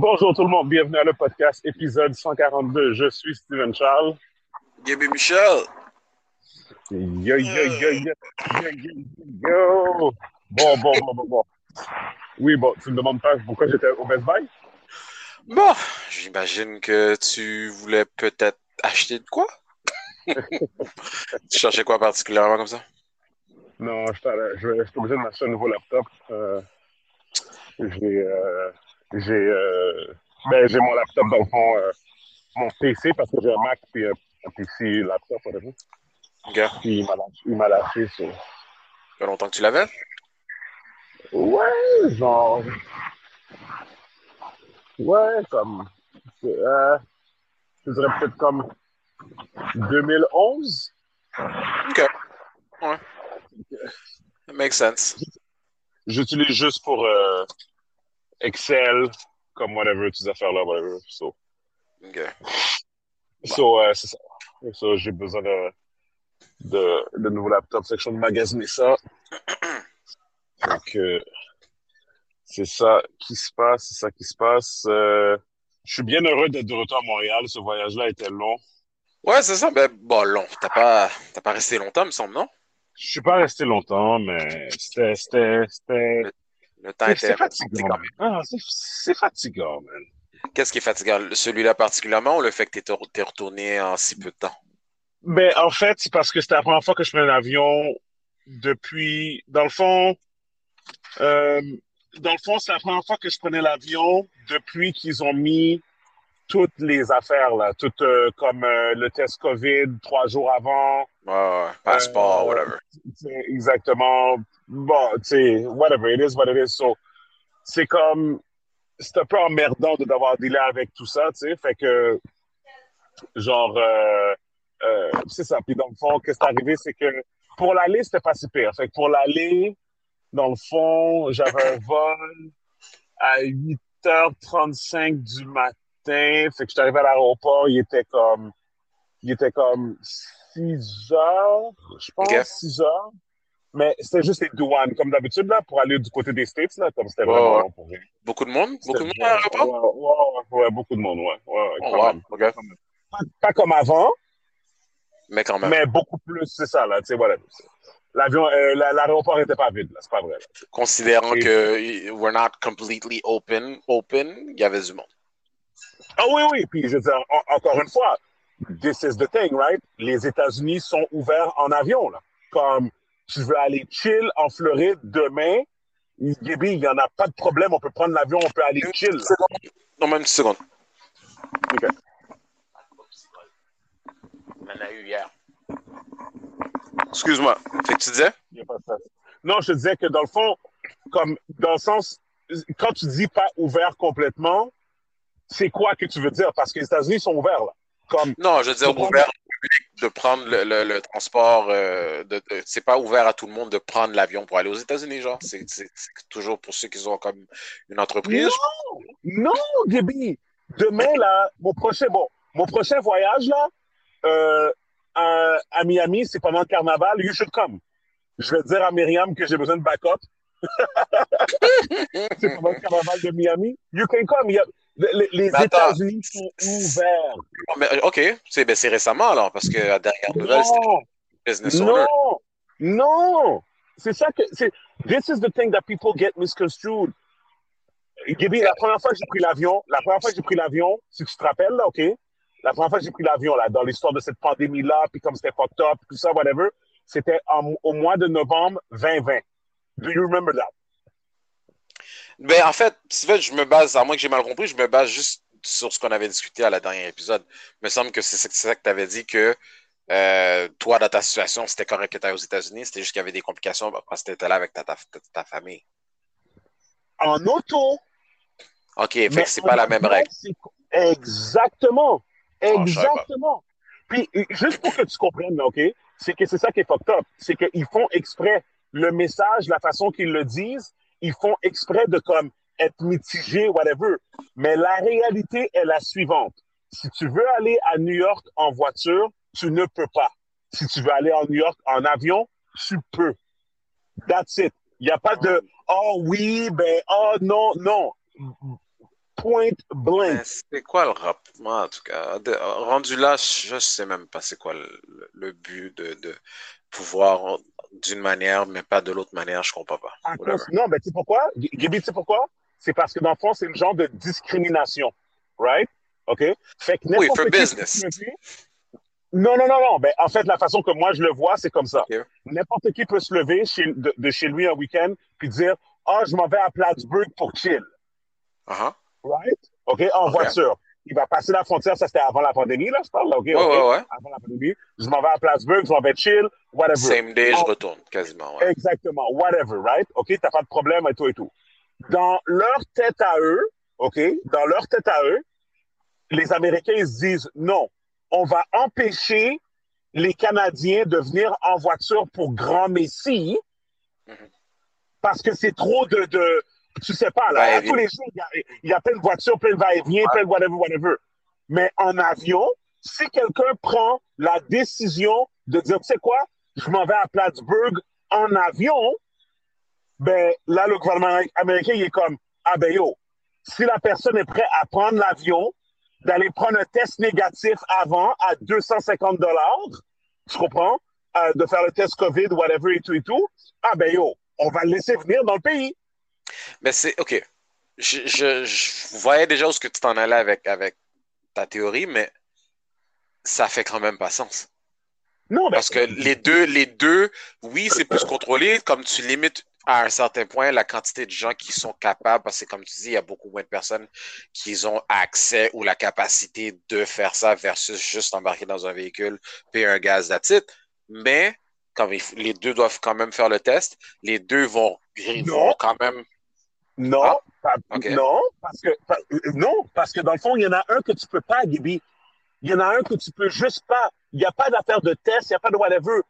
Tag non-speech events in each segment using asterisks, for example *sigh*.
Bonjour tout le monde, bienvenue à le podcast épisode 142. Je suis Steven Charles. Gaby Michel. Yo, yo, yo, yo, yo, yo, yo. Bon, bon, bon, bon, bon. Oui, bon, tu me demandes pas pourquoi j'étais au Best Buy? Bon, j'imagine que tu voulais peut-être acheter de quoi? *laughs* tu cherchais quoi particulièrement comme ça? Non, je suis obligé de m'acheter un nouveau laptop. Euh, j'ai, euh, j'ai, euh, ben, j'ai mon laptop dans le fond, euh, mon PC parce que j'ai un Mac puis un, un PC laptop, whatever. Ok. Puis il m'a lâché. Ça fait longtemps que tu l'avais? Ouais, genre. Ouais, comme. Euh, je dirais peut-être comme 2011. Ok. Ouais. That makes sense. J'utilise juste pour euh, Excel, comme whatever, toutes ces affaires-là, whatever. So, Ok. so euh, c'est ça. So, j'ai besoin de, de, de nouveaux laptops. C'est que je suis magasiner ça. *coughs* Donc, euh, c'est ça qui se passe, c'est ça qui se passe. Euh, je suis bien heureux d'être de retour à Montréal. Ce voyage-là était long. Ouais, c'est ça. Ben, bon, long. T'as pas, t'as pas resté longtemps, me semble, non? Je suis pas resté longtemps, mais c'était, c'était, c'était, Le temps était c'est fatigant. Ah, c'est, fatigant, man. Qu'est-ce qui est fatigant? Celui-là particulièrement ou le fait que t'es t'es retourné en si peu de temps? Ben, en fait, c'est parce que c'était la première fois que je prenais l'avion depuis, dans le fond, euh, dans le fond, c'est la première fois que je prenais l'avion depuis qu'ils ont mis toutes les affaires, là, toutes euh, comme euh, le test COVID trois jours avant. Ouais. Passeport, whatever. Exactement. Bon, tu sais, whatever, it is what it is. So, c'est comme. C'est un peu emmerdant de devoir dealer avec tout ça, tu sais. Fait que, genre, euh, euh, c'est ça. Puis dans le fond, qu'est-ce qui est arrivé, c'est que pour l'aller, c'était pas si pire. Fait que pour l'aller, dans le fond, j'avais un vol à 8h35 du matin. Fait que je suis arrivé à l'aéroport, il était comme. Il était comme 6 heures, je pense, Ok. 6 heures. Mais c'était juste les douanes, comme d'habitude, là, pour aller du côté des States, là, comme c'était vraiment ouais. pour rien. Beaucoup de monde? Beaucoup de monde à l'aéroport? Ouais, ouais, beaucoup de monde, ouais. Oh, wow. Pas, pas comme avant, Mais quand même. mais beaucoup plus, c'est ça, là, tu sais, voilà. L'avion, euh, la- l'aéroport n'était pas vide, là, c'est pas vrai. là. Considérant Et- que we're not completely open, open, il y avait du monde. Ah oui, oui, puis je veux dire, en- encore une fois, this is the thing, right? Les États-Unis sont ouverts en avion, là. Comme, tu veux aller chill en Floride demain, Gaby, il n'y en a pas de problème, on peut prendre l'avion, on peut aller chill. Non, même une seconde. Ok. On en a eu hier. Excuse-moi. Fait que tu disais? Il y a pas de stress. Non, je disais que dans le fond, comme dans le sens, quand tu dis pas ouvert complètement, c'est quoi que tu veux dire? Parce que les États-Unis sont ouverts, là. Comme, Non, je veux dire ouvert de prendre le, le- transport. euh, de, c'est pas ouvert à tout le monde de prendre l'avion pour aller aux États-Unis, genre. C'est, toujours pour ceux qui ont comme une entreprise. Non, Gaby. Demain, là, mon prochain, bon, mon prochain voyage, là, euh, à, Miami, c'est pendant le carnaval. You should come. Je vais dire à Myriam que j'ai besoin de backup. *laughs* c'est pendant le carnaval de Miami. You can come. Les. États-Unis sont ouverts. Mais, euh, OK, c'est, ben, récemment, alors, parce que la dernière nouvelle, c'était Non, owner. non, non. C'est ça que c'est. This is the thing that people get misconstrued. Gaby, la première fois que j'ai pris l'avion, la première fois que j'ai pris l'avion, si tu te rappelles, là, OK? La première fois que j'ai pris l'avion, là, dans l'histoire de cette pandémie-là, puis comme c'était fucked up, tout ça, whatever, c'était au mois de novembre 2020. Do you remember that? Ben, en fait, Steven, je me base, à moins que j'ai mal compris, je me base juste sur ce qu'on avait discuté à la dernière épisode. Il me semble que c'est ça, que tu avais dit que euh, toi, dans ta situation, c'était correct que tu aux États-Unis, c'était juste qu'il y avait des complications parce que tu étais là avec ta, ta, ta- ta famille. En auto. OK, fait mais que c'est pas la même règle. Exactement. Pas. Exactement. Puis, euh, juste pour que tu comprennes, là, OK? C'est que c'est ça qui est fucked up. C'est qu'ils font exprès le message, la façon qu'ils le disent, ils font exprès de comme être mitigés, whatever. Mais la réalité est la suivante. Si tu veux aller à New York en voiture, tu ne peux pas. Si tu veux aller en New York en avion, tu peux. That's it. Il n'y a pas de oh oui, ben oh non, non. point blank. C'est quoi le rap? Moi, en tout cas, rendu là, je sais même pas c'est quoi le, but de, de pouvoir d'une manière, mais pas de l'autre manière, je comprends pas. non, mais tu sais pourquoi? Gaby, tu sais pourquoi? C'est parce que dans le fond, c'est une genre de discrimination. Right? OK? Fait que oui, for business. Non, non, non, non. Ben, en fait, la façon que moi je le vois, c'est comme ça. N'importe qui peut se lever de, chez lui un week-end puis dire Ah, je m'en vais à Plattsburgh pour chill. Uh-huh. Right? OK? En voiture. Il va passer la frontière, ça c'était avant la pandémie, là, je parle, OK? Ouais, ouais, ouais. Avant la pandémie. Je m'en vais à Plattsburgh, je m'en vais chill, whatever. Same day, je retourne, quasiment. Ouais. Exactement, whatever, right? OK? T'as pas de problème et tout et tout. Dans leur tête à eux, OK? Dans leur tête à eux, les Américains ils se disent non, on va empêcher les Canadiens de venir en voiture pour Grand Messie parce que c'est trop de, de, tu sais pas, là, tous les jours, il y, a, plein de voitures, plein de va-et-vient, plein de whatever, whatever. Mais en avion, si quelqu'un prend la décision de dire, tu sais quoi, je m'en vais à Plattsburgh en avion, ben là, le gouvernement américain, il est comme, ah ben yo, si la personne est prête à prendre l'avion, d'aller prendre un test négatif avant à 250 dollars, tu comprends? Euh, de faire le test COVID, whatever et tout et tout, ah ben yo, on va le laisser venir dans le pays. Mais c'est, OK. Je, je, voyais déjà où ce que tu t'en allais avec, avec ta théorie, mais ça fait quand même pas sens. Non, Parce que les deux, les deux, oui, c'est plus contrôlé, comme tu limites à un certain point la quantité de gens qui sont capables, parce que comme tu dis, il y a beaucoup moins de personnes qui ont accès ou la capacité de faire ça versus juste embarquer dans un véhicule, payer un gaz d'attitude. Mais comme les deux doivent quand même faire le test, les deux vont, vont quand même. Non, ah, non, parce que non, parce que dans le fond, il y en a un que tu peux pas, Gibi. Il y en a un que tu peux juste pas. Il n'y a pas d'affaire de test, il n'y a pas de whatever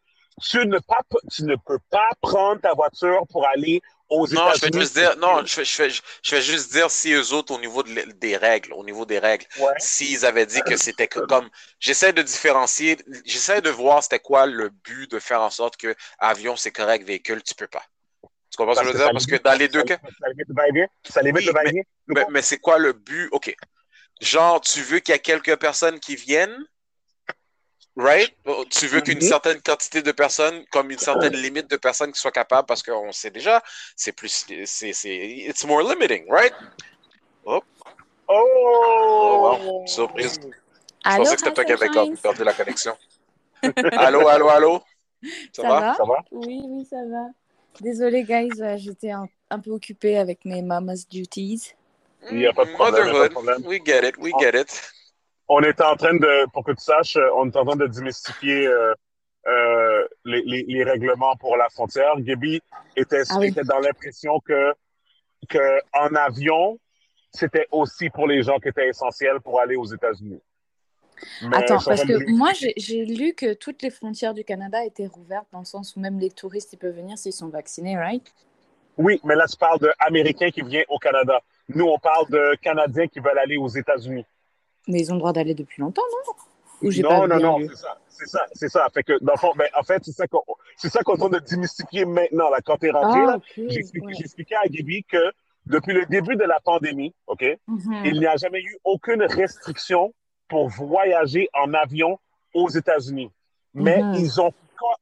tu ne, pas, tu ne peux pas prendre ta voiture pour aller aux États-Unis. Non, je vais juste dire, non, je, je, je, vais juste dire si eux autres, au niveau des règles, au niveau des règles, s'ils avaient dit que c'était comme, j'essaie de différencier, j'essaie de voir c'était quoi le but de faire en sorte que avion c'est correct, véhicule tu peux pas. Tu comprends ce que je veux dire? Parce que dans les deux cas. Ça limite le va-et-vient. Mais, mais c'est quoi le but? OK. Genre, tu veux qu'il y ait quelques personnes qui viennent? Right? Oh, tu veux qu'une mhm. certaine quantité de personnes, comme une certaine limite de personnes qui soient capables, parce qu'on sait déjà, c'est plus, c'est, c'est, it's more limiting, right? Oh! Oh! Surprise. Je pensais que c'était toi qui avais perdu la connexion. allô, allô, allô? Ça, va? Ça va? Oui, oui, ça va. Désolée, guys, euh, j'étais un, un, peu occupée avec mes mama's duties. Il n'y a pas de problème. Motherhood, we get it, we get it on est en train de, pour que tu saches, euh, on est en train de démystifier euh, euh, les, les, les, règlements pour la frontière. Gaby était, ah était dans l'impression que, que en avion, c'était aussi pour les gens qui étaient essentiels pour aller aux États-Unis. Attends, parce que moi, j'ai lu que toutes les frontières du Canada étaient rouvertes dans le sens où même les touristes ils peuvent venir s'ils sont vaccinés, right? Oui, mais là, tu parles d'Américains qui viennent au Canada. Nous, on parle de Canadiens qui veulent aller aux États-Unis. Mais ils ont le droit d'aller depuis longtemps, non? Ou non, pas non, non, c'est ça. C'est ça, c'est ça. Fait que, dans le fond, ben, en fait, c'est ça qu'on qu'on est en train de démystifier maintenant. Là. Quand tu es rentré, ah, j'ai expliqué, à Gaby que depuis le début de la pandémie, OK, mhm. il n'y a jamais eu aucune restriction pour voyager en avion aux États-Unis. Mais, mhm. ils ont,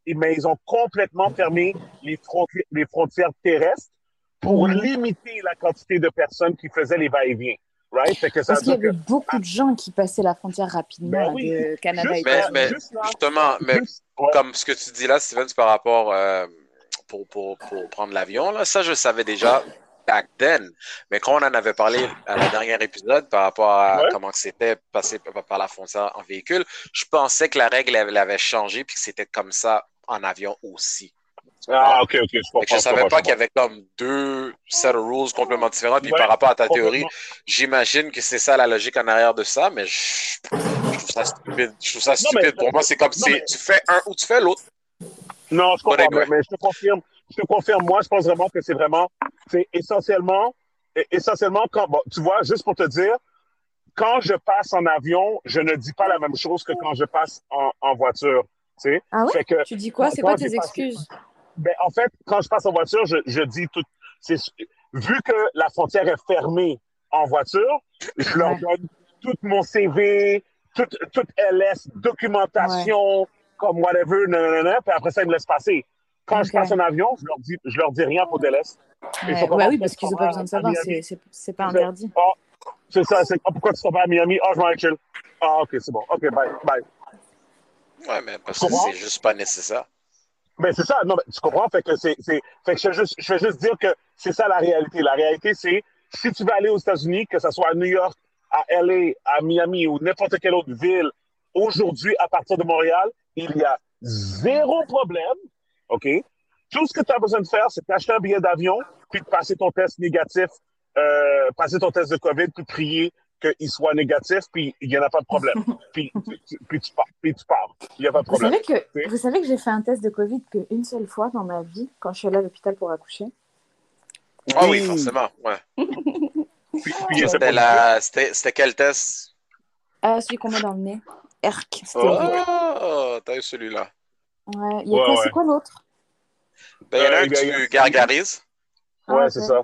mais ils ont complètement fermé les, frontières, les frontières terrestres pour mhm. limiter la quantité de personnes qui faisaient les va-et-vient. Parce qu'il y avait beaucoup de gens qui passaient la frontière rapidement ben de Canada et mais, mais justement, mais comme ce que tu dis là, Steven, par rapport euh, pour, pour, pour, prendre l'avion, là, ça je savais déjà back then. Mais quand on en avait parlé à la dernière épisode par rapport à comment c'était passer par la frontière en véhicule, je pensais que la règle elle, avait changé puis que c'était comme ça en avion aussi. Ah, ok, ok, je comprends. Je savais pas qu'il y avait comme deux set of rules complètement différents. Puis par rapport à ta théorie, j'imagine que c'est ça la logique en arrière de ça, mais je, trouve ça stupide. Je trouve ça stupide. Pour moi, c'est comme si tu fais un ou tu fais l'autre. Non, je comprends, mais, je te confirme. Je te confirme, moi, je pense vraiment que c'est vraiment, c'est essentiellement, essentiellement quand, bon, tu vois, juste pour te dire, quand je passe en avion, je ne dis pas la même chose que quand je passe en, en voiture. Tu sais? Ah ouais? Que, tu dis quoi? C'est quoi tes excuses? Ben, en fait, quand je passe en voiture, je, je dis tout. Vu que la frontière est fermée en voiture, je leur donne tout mon CV, tout, LS, documentation, comme whatever, nanana, puis après ça, ils me laissent passer. Quand je passe en avion, je leur dis, je leur dis rien pour DLS. Ouais, ouais oui, parce qu'ils n'ont pas besoin de savoir, c'est pas interdit. Oh, c'est ça, c'est oh, pourquoi tu seras pas à Miami? Oh, je m'en chill. Ah, ok, c'est bon. Ok, bye, bye. Ouais, mais parce que c'est juste pas nécessaire. Mais c'est ça, non, mais tu comprends? Fait que c'est, fait que je vais, juste, je vais juste dire que c'est ça la réalité. La réalité, c'est si tu veux aller aux États-Unis, que ce soit à New York, à LA, à Miami ou n'importe quelle autre ville, aujourd'hui, à partir de Montréal, il y a zéro problème, OK? Tout ce que tu as besoin de faire, c'est d'acheter un billet d'avion, puis de passer ton test négatif, euh, passer ton test de COVID, puis prier qu'il soit négatif, puis il n'y en a pas de problème. *laughs* puis, puis, tu pars. Puis tu pars. Il n'y a pas de problème. Vous savez que, vous savez que j'ai fait un test de COVID qu'une seule fois dans ma vie, quand je suis allée à l'hôpital pour accoucher? Ah oui, forcément, ouais. *laughs* C'était, la... c'était, quel test? Euh, celui qu'on met dans le nez. ERC. Oh, t'as eu celui-là. Ouais. Il y a quoi, c'est quoi l'autre? Ben, il y en a un que tu gargarises. Ouais, ah, c'est ça.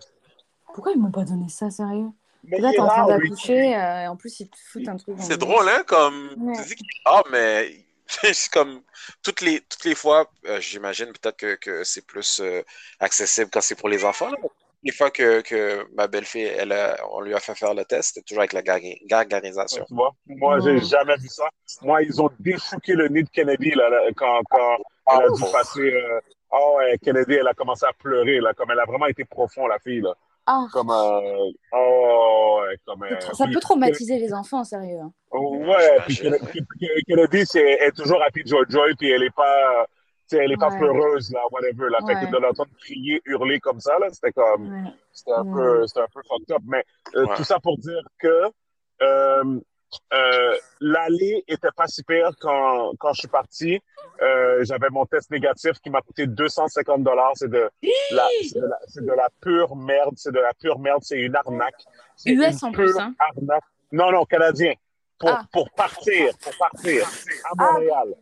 Pourquoi ils m'ont pas donné ça, sérieux? là, t'es en train d'accoucher, euh, en plus, ils te foutent un truc. C'est drôle, hein? Comme. Tu dis ah, mais *laughs* c'est comme toutes les, toutes les fois, euh, j'imagine peut-être que, que c'est plus euh, accessible quand c'est pour les enfants. Là les fois que, que ma belle-fille, elle on lui a fait faire le test, c'était toujours avec la gargarisation. Tu vois, moi, j'ai hmm. jamais vu ça. Moi, ils ont déchouqué le nid de Kennedy là, quand, quand elle a dû oh. passer. Euh, oh, Kennedy, elle a commencé à pleurer, là, comme elle a vraiment été profond, la fille. Là. Ah. Comme, euh, oh, comme, euh, ça peut traumatiser les enfants, sérieux. Hein. Ouais, puis Kennedy, est toujours rapide Joy Joy, puis elle est pas elle n'est pas peureuse, là, whatever. Là. Fait que de l'entendre crier, hurler comme ça, là, c'était comme. C'était un, peu, un peu fucked up. Mais euh, tout ça pour dire que euh, euh, l'allée était pas si pire quand, quand je suis parti. Euh, j'avais mon test négatif qui m'a coûté 250 dollars. C'est de, la, de, de la pure merde. C'est de la pure merde. C'est une arnaque. US en plus, hein? Arnaque. Non, non, canadien. Pour, ah. pour partir, pour partir à ah. Montréal.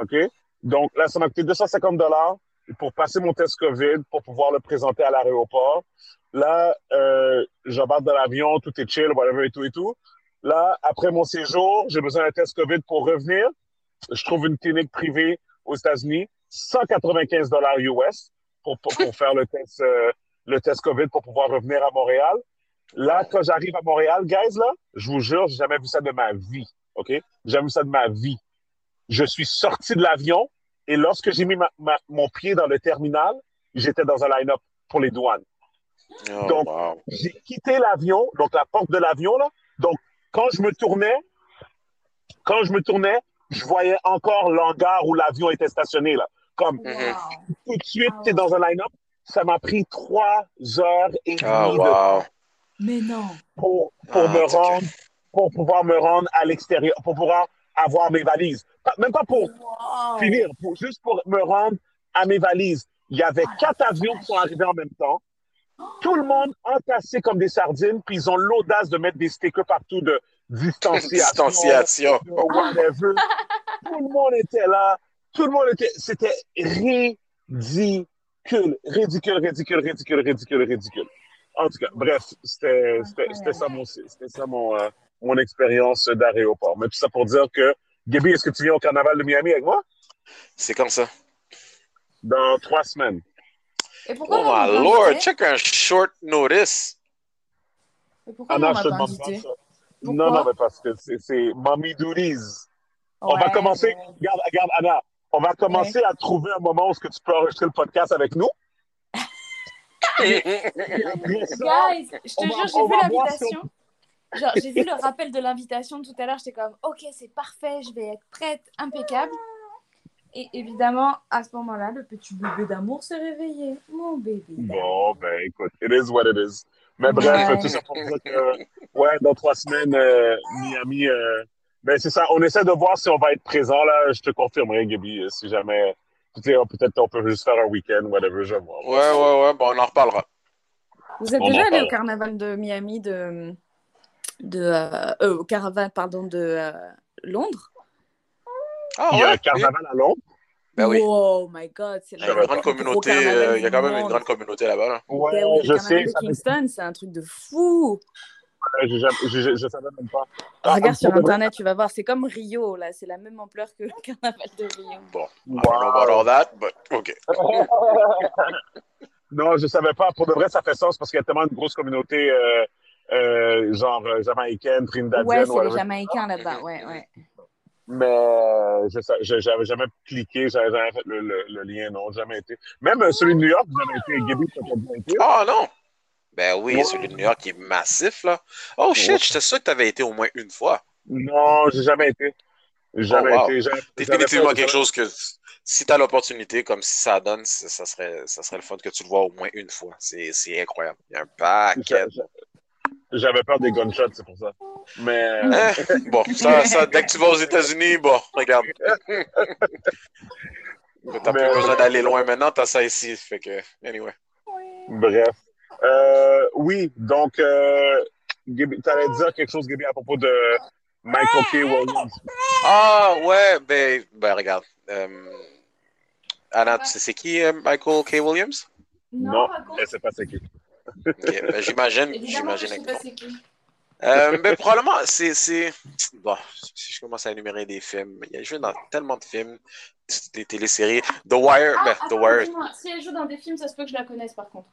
OK? Donc là, ça m'a coûté 250 dollars pour passer mon test COVID, pour pouvoir le présenter à l'aéroport. Là, euh, j'embarque dans l'avion, tout est chill, whatever et tout et tout. Là, après mon séjour, j'ai besoin d'un test COVID pour revenir. Je trouve une clinique privée aux États-Unis, 195 dollars US pour, faire le test, euh, le test COVID pour pouvoir revenir à Montréal. Là, quand j'arrive à Montréal, guys, là, je vous jure, j'ai jamais vu ça de ma vie. OK? J'ai jamais vu ça de ma vie je suis sorti de l'avion et lorsque j'ai mis mon pied dans le terminal, j'étais dans un line-up pour les douanes. Oh, donc, j'ai quitté l'avion, donc la porte de l'avion, là. Donc, quand je me tournais, quand je me tournais, je voyais encore l'hangar où l'avion était stationné, là. Comme, tout de suite, tu es dans un line-up. Ça m'a pris trois heures et demie oh, de temps. Mais non. Pour, pour ah, me rendre, pour pouvoir me rendre à l'extérieur, pour pouvoir avoir mes valises. Même pas pour finir, juste pour me rendre à mes valises. Il y avait ah, quatre avions qui sont arrivés en même temps. Tout le monde entassé comme des sardines, puis ils ont l'audace de mettre des stickers partout de distanciation. distanciation. *laughs* Tout le monde était là. Tout le monde était. C'était ridicule. Ridicule, ridicule, ridicule, ridicule, ridicule. En tout cas, bref, c'était ça mon, c'était ça mon, euh, mon expérience d'aéroport. Mais tout ça pour dire que, Gaby, est-ce que tu viens au carnaval de Miami avec moi? C'est comme ça? Dans trois semaines. Et pourquoi oh my lord, check un short notice. Et pourquoi Anna, je te demande pas ça. Non, non, mais parce que c'est Mommy Duties. on va commencer, regarde, regarde, Anna, on va commencer à trouver un moment où -ce que tu peux enregistrer le podcast avec nous. *laughs* Guys, je te jure, j'ai vu l'invitation. Genre, j'ai vu le rappel de l'invitation tout à l'heure, j'étais comme, ok, c'est parfait, je vais être prête, impeccable. Et évidemment, à ce moment-là, le petit bébé d'amour s'est réveillé. Mon bébé. Bon, ben écoute, it is what it is. Mais bref, tout ça pour dire que, ouais, dans trois semaines, euh, Miami, euh, ben c'est ça, on essaie de voir si on va être présent, là. Je te confirmerai, Gaby, euh, si jamais, peut-être on peut juste faire un week-end, whatever, je vois. Ouais, ouais, ouais, bon, on en reparlera. Vous êtes déjà allé au carnaval de Miami de de euh, euh, caravane pardon de euh, Londres. Ah, il y a un carnaval à Londres. Ben oui. Oh my god, c'est il y a grande communauté, il y a quand même une grande communauté là-bas. Ouais, je sais. Kingston, c'est un truc de fou. je, je, je, savais même pas. Ah, Regarde sur Internet, tu vas voir. C'est comme Rio, là. C'est la même ampleur que le *laughs* carnaval de Rio. Bon, wow. I don't know about all that, but OK. *laughs* non, je savais pas. Pour de vrai, ça fait sens parce qu'il y a tellement une grosse communauté, euh, euh, genre euh, jamaïcaine, trinidadienne. Ouais, c'est les Jamaïcains là-bas, ouais, ouais. Mais je n'avais jamais cliqué, j'avais jamais fait le, le, lien, non, jamais été. Même celui de New York, vous avez été, été. Ah non! Ben oui, celui de New York qui est massif, là. Oh shit, j'étais sûr que tu avais été au moins une fois. Non, j'ai jamais été. Jamais oh, été. Définitivement quelque chose que si tu as l'opportunité, comme si ça donne, ça serait, ça serait le fun que tu le vois au moins une fois. C'est incroyable. Il y a un paquet. J'avais peur des gunshots, c'est pour ça. Mais. *laughs* Bon, ça, ça, dès que tu vas aux États-Unis, bon, regarde. *laughs* T'as plus besoin d'aller loin maintenant, t'as ça ici. Fait que, anyway. Bref. Euh, oui, donc, euh, tu allais dire quelque chose, Gaby, à propos de Michael K. Williams. Ah, ouais, ben, ben regarde. Euh, Anna, tu sais c'est qui euh, Michael K. Williams? Non, elle ne sait pas c'est qui. Ben, j'imagine. J'imagine. Euh, ben, probablement, c'est. Bon, si je commence à énumérer des films, il a joué dans tellement de films, des téléséries. The Wire, ah, ben, The Wire. Si elle joue dans des films, ça se peut que je la connaisse par contre.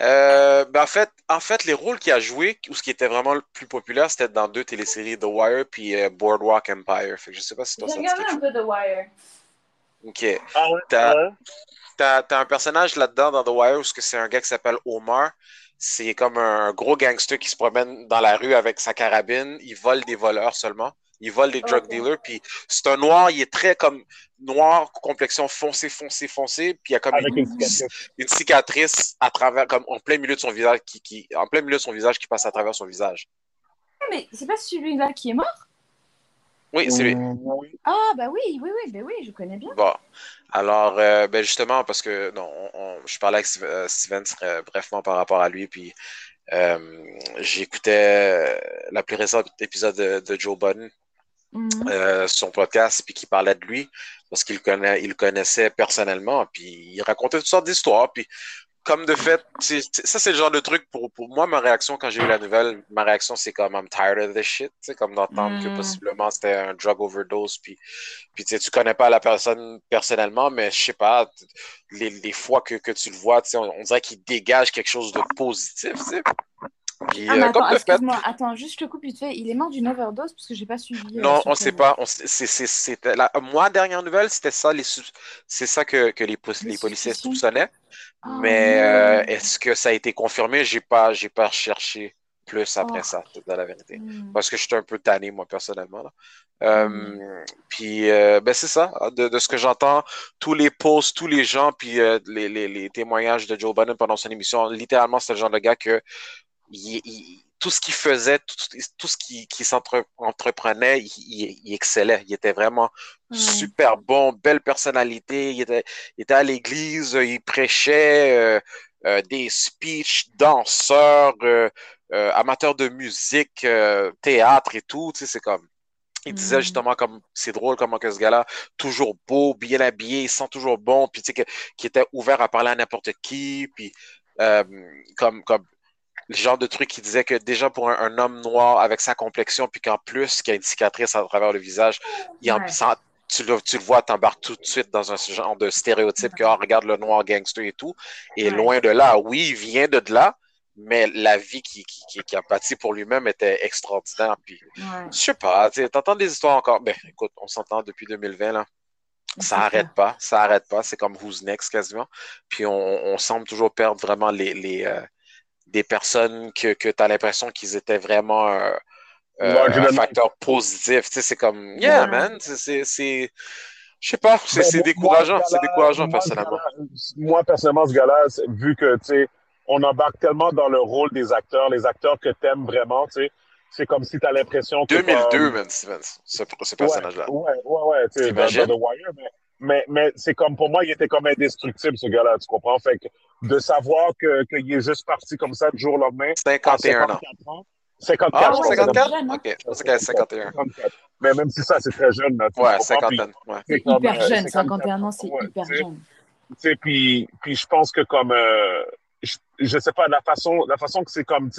Euh, ben en, fait, en fait, les rôles qu'il a joué, ou ce qui était vraiment le plus populaire, c'était dans deux téléséries, The Wire puis euh, Boardwalk Empire. Fait que je sais pas si toi J'ai regardé un peu The Wire. Ok. Ah ouais? T'as, as, un personnage là-dedans dans The Wire où c'est un gars qui s'appelle Omar. C'est comme un gros gangster qui se promène dans la rue avec sa carabine. Il vole des voleurs seulement. Il vole des drug dealers. Puis c'est un noir, il est très comme noir, complexion foncé, foncé, foncé. Puis il y a comme une, cicatrice. à travers, comme en plein milieu de son visage, qui, qui, en plein milieu de son visage qui passe à travers son visage. Mais c'est pas celui-là qui est mort? Oui, c'est lui. Ah, bah oui, oui, oui, bah oui, je connais bien. Bon. Alors, euh, ben justement, parce que non, je parlais avec euh, Steven très brefement par rapport à lui, puis euh, j'écoutais la plus récente épisode de, Joe Budden, mhm. son podcast, puis qui parlait de lui, parce qu'il connaît, il connaissait personnellement, puis il racontait toutes sortes d'histoires, puis comme de fait, ça c'est le genre de truc pour, pour moi, ma réaction quand j'ai eu la nouvelle, ma réaction c'est comme I'm tired of this shit, comme d'entendre que mm. possiblement c'était un drug overdose, puis, puis tu connais pas la personne personnellement, mais je sais pas, les, les, fois que, que tu le vois, on, on dirait qu'il dégage quelque chose de positif, ah, euh, attends, excuse-moi, attends, juste je te coupe vite fait. Il est mort d'une overdose parce que j'ai pas suivi. Euh, non, on sait pas. On, c'est, la, moi, dernière nouvelle, c'était ça, les, c'est ça que, que les, les policiers soupçonnaient. Oh, mais euh, est-ce que ça a été confirmé? J'ai pas, j'ai pas cherché plus après oh. ça, dans la vérité. Hmm. Parce que je suis un peu tanné, moi, personnellement. Là. Hmm. Puis, ben, c'est ça. De, de ce que j'entends, tous les posts, tous les gens, puis les, les, les, témoignages de Joe Biden pendant son émission, littéralement, c'est le genre de gars que tout ce qu'il faisait, tout, ce qu'il qui s'entreprenait, il, il, excellait. Il était vraiment super bon, belle personnalité. Il était, il était à l'église, il prêchait euh, euh, des speeches, danseur, euh, amateur de musique, théâtre et tout. Tu sais, c'est comme. Il disait mm. justement comme c'est drôle comment que ce gars-là, toujours beau, bien habillé, il sent toujours bon, puis tu sais, qui était ouvert à parler à n'importe qui, puis comme, comme le genre de truc qui disait que déjà pour un, homme noir avec sa complexion, puis qu'en plus, qu'il a une cicatrice à travers le visage, il en, tu, le, tu le vois, t'embarques tout de suite dans un genre de stéréotype que, oh, regarde le noir gangster et tout. Et loin de là, oui, il vient de là, mais la vie qui, qui, qui a pâti pour lui-même était extraordinaire. Puis, je sais pas, tu entends des histoires encore. Ben, écoute, on s'entend depuis 2020, là. Ça arrête pas, ça arrête pas. C'est comme Who's Next quasiment. Puis on, on semble toujours perdre vraiment les, les, euh, des personnes que, que tu as l'impression qu'ils étaient vraiment euh, euh, un facteur positif. Tu sais, c'est comme, yeah, man, c'est. Je sais pas, c'est décourageant, c'est décourageant personnellement. Moi, personnellement, ce gars-là, vu que, tu sais, on embarque tellement dans le rôle des acteurs, les acteurs que tu aimes vraiment, tu sais, c'est comme si tu as l'impression que. 2002, man, Stevens, ce, ce personnage-là. Ouais, ouais, ouais, tu sais, dans, The Wire, mais mais, mais c'est comme pour moi, il était comme indestructible, ce gars-là, tu comprends? Fait que de savoir qu'il est juste parti comme ça du jour au lendemain. 51 ans. 54 ah, 54? Ok, c'est 51. Mais même si ça, c'est très jeune. Là, ouais, 50 Ouais. C'est hyper euh, jeune, 51 ans, c'est hyper jeune. Tu sais, puis, puis je pense que comme, euh, je, je sais pas, la façon, la façon que c'est comme,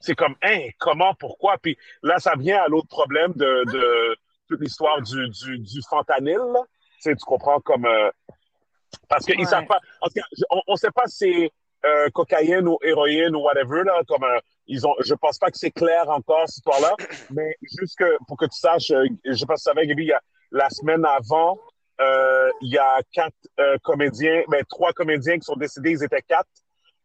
c'est comme, hein, comment, pourquoi? Puis là, ça vient à l'autre problème de, de toute l'histoire du, du, du fentanyl. Là. Tu, sais, tu comprends comme. Euh, parce qu'ils Ouais. savent pas. En tout cas, on, on sait pas si c'est euh, cocaïne ou héroïne ou whatever. Là, comme, euh, ils ont, je pense pas que c'est clair encore, cette histoire-là. *clears throat* mais juste que, pour que tu saches, euh, je sais pas si tu savais, Gaby, il y a, la semaine avant, euh, il y a quatre euh, comédiens, ben, trois comédiens qui sont décédés, ils étaient quatre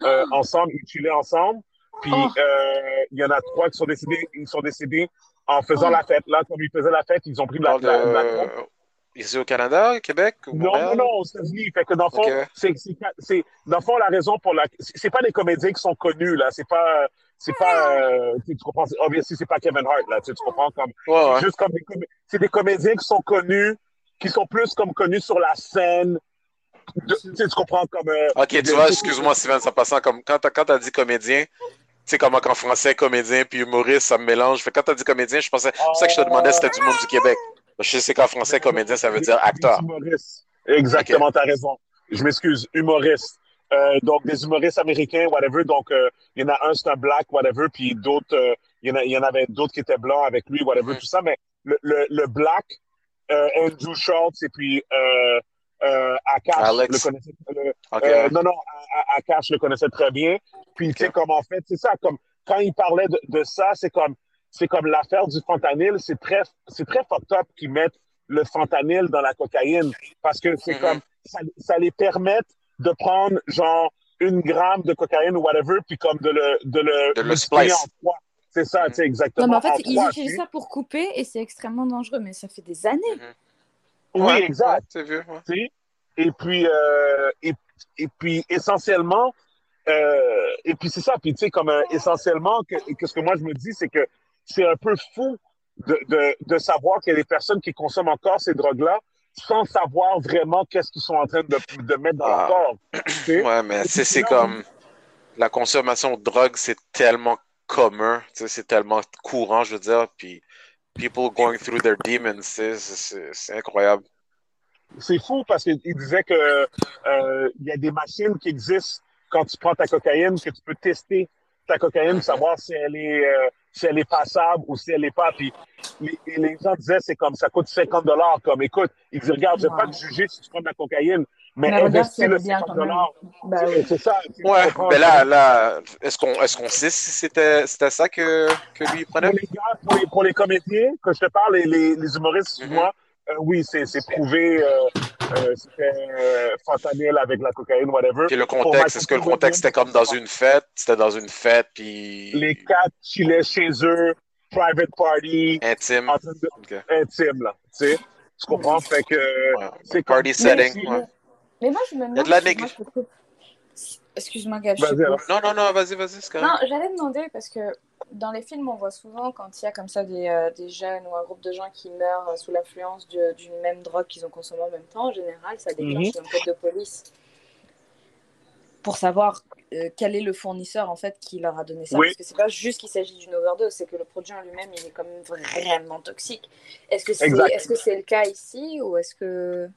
euh, ensemble, ils chillaient ensemble. Puis Oh. euh, il y en a trois qui sont décédés, ils sont décédés en faisant Oh. la fête. Là, comme ils faisaient la fête, ils ont pris de la, Parle la- la- de... Ici au Canada, au Québec, au Non, non, non, aux États-Unis. Fait que dans le fond, c'est, c'est, c'est- dans le fond, la raison pour la, c'est pas des comédiens qui sont connus, là. C'est pas, c'est pas, euh, tu comprends, obviously, c'est pas Kevin Hart, là. Tu, tu comprends comme, Ouais, ouais. juste comme des, c'est des comédiens qui sont connus, qui sont plus comme connus sur la scène. De- tu sais, tu comprends comme, euh, Ok, tu vois, excuse-moi, Steven, ça passant comme quand t'as quand t'as dit comédien, tu sais comment qu'en français, comédien puis humoriste, ça me mélange. Fait quand t'as dit comédien, je pensais, c'est pour ça que je te demandais si c'était du monde du Québec. Je sais qu'en français, comédien, ça veut dire acteur. des humoristes. Exactement, t'as raison. Je m'excuse, humoriste. Euh, donc, des humoristes américains, whatever. Donc, euh, il y en a un, c'est un black, whatever, puis d'autres, euh, il y, en y avait d'autres qui étaient blancs avec lui, whatever, Mhm. tout ça. Mais le, le, le black, Andrew Schultz, et puis Akash, Alex. le connaissait, le- non, non, Akash le connaissait très bien. Puis, tu sais, Ok. comme en fait, c'est ça, comme quand il parlait de, de ça, c'est comme, c'est comme l'affaire du fentanyl, c'est très, c'est très fucked up qu'ils mettent le fentanyl dans la cocaïne parce que c'est Mhm. comme, ça, ça les permet de prendre genre une gramme de cocaïne ou whatever, puis comme de le, de le, De le multiplier splice. en trois. C'est ça, tu sais, exactement. Non, mais en fait, en ils trois, utilisent ça pour couper et c'est extrêmement dangereux, mais ça fait des années. Oui, Ouais, exact. ouais, c'est vieux. ouais. Et puis, euh, et, et puis essentiellement, euh, et puis c'est ça, puis tu sais, comme euh, essentiellement, que, que ce que moi je me dis, c'est que c'est un peu fou de, de, de savoir qu'il y a des personnes qui consomment encore ces drogues-là sans savoir vraiment qu'est-ce qu'ils sont en train de, de mettre dans Ah. leur corps. Ouais, mais c'est comme la consommation de drogue, c'est tellement commun, c'est tellement courant, je veux dire, puis people going through their demons, c'est- incroyable. C'est fou parce qu'il disait que euh, y a des machines qui existent quand tu prends ta cocaïne, que tu peux tester ta cocaïne, savoir si elle est euh, si elle est passable ou si elle est pas. Puis les, gens disaient c'est comme ça coûte 50 dollars. Comme écoute, ils disent regarde, je vais Ouais. pas te juger si tu prends de la cocaïne, mais, Mais investis le est bien 50 quand même. dollars. Oui. C'est ça. Ouais, mais là, là, est-ce qu'on est-ce qu'on sait si c'était c'était ça que, que lui prenait? Pour les gars, pour les, pour les comédiens, que je te parle, les, les, les humoristes, Mhm. moi, euh, oui, c'est c'est prouvé. Euh, euh, C'était euh, fentanyl avec la cocaïne, whatever. Puis le contexte, est-ce que le contexte c'était comme dans une fête? C'était dans une fête, puis Les quatre chillaient chez eux, private party, intime. de, intime, là. Tu sais, tu comprends? Fait que Ouais. c'est Party comme- setting. Mais- ouais. Mais moi, je me y a demande. de la coupe. Excuse-moi, Gab. Non, non, non, vas-y, vas-y. Non, j'allais demander parce que dans les films, on voit souvent quand il y a comme ça des, euh, des jeunes ou un groupe de gens qui meurent euh, sous l'influence d'une même drogue qu'ils ont consommée en même temps, en général, ça déclenche une enquête de police pour savoir euh, quel est le fournisseur en fait qui leur a donné ça. Oui. Parce que c'est pas juste qu'il s'agit d'une overdose, c'est que le produit en lui-même, il est quand même vraiment toxique. Est-ce que c'est est -ce c'est le cas ici ou est-ce que.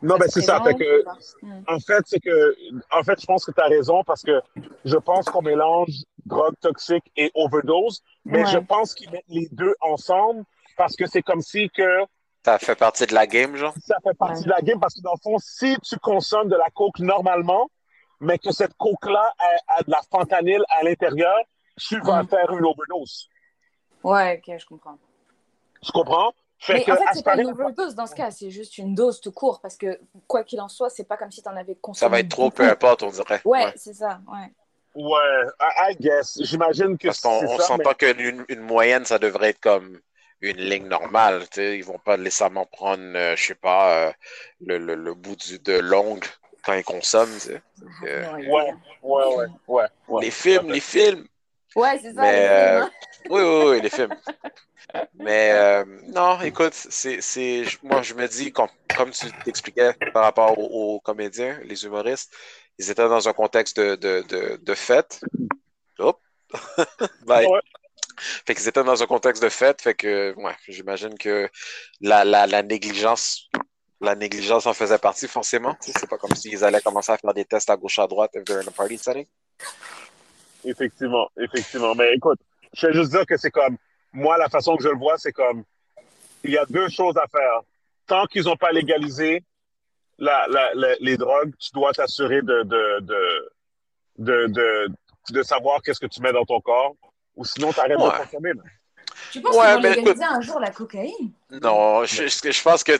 Non, ben c'est ça. Fait que, Hmm. en fait, c'est que, en fait, je pense que tu as raison parce que je pense qu'on mélange drogue toxique et overdose, mais Ouais. je pense qu'ils mettent les deux ensemble parce que c'est comme si que Ça fait partie de la game, genre? ça fait partie Ouais. de la game parce que dans le fond, si tu consommes de la coke normalement, mais que cette coke-là a, a de la fentanyl à l'intérieur, tu vas Mm. faire une overdose. Ouais, ok, je comprends. Tu comprends? Fait Mais que, en fait, c'est ce pas une overdose dans ce cas, c'est juste une dose tout court parce que quoi qu'il en soit, c'est pas comme si t'en avais consommé. Ça va être trop, peu importe, on dirait. Ouais, Ouais. c'est ça, ouais. Ouais, I, guess. J'imagine que Parce c'est qu'on on ça. mais- s'entend qu'une une moyenne, ça devrait être comme une ligne normale. tu sais. Ils vont pas nécessairement prendre, euh, je sais pas, euh, le, le, le bout du, de l'ongle quand ils consomment. tu sais. Euh, Ouais, ouais, ouais, ouais. ouais. Les films, les films. Ouais, c'est ça. Mais, Oui, oui, oui, les films. Mais euh, non, écoute, c'est, moi je me dis, comme, comme tu t'expliquais par rapport aux, aux comédiens, les humoristes, ils étaient dans un contexte de, de, de, de fête. Hop! *laughs* Bye. Ouais. Fait qu'ils étaient dans un contexte de fête, fait que ouais, j'imagine que la, la, la négligence la négligence en faisait partie forcément. C'est pas comme s'ils allaient commencer à faire des tests à gauche à droite if they're in a party setting. Effectivement, effectivement. Mais écoute, je vais juste dire que c'est comme, moi, la façon que je le vois, c'est comme, il y a deux choses à faire. Tant qu'ils n'ont pas légalisé la, la, les drogues, tu dois t'assurer de, de, de, de, de, de savoir qu'est-ce que tu mets dans ton corps, ou sinon tu arrêtes ouais. de consommer. Tu penses ouais, qu'ils vont légaliser un jour la cocaïne? Non, je, je pense que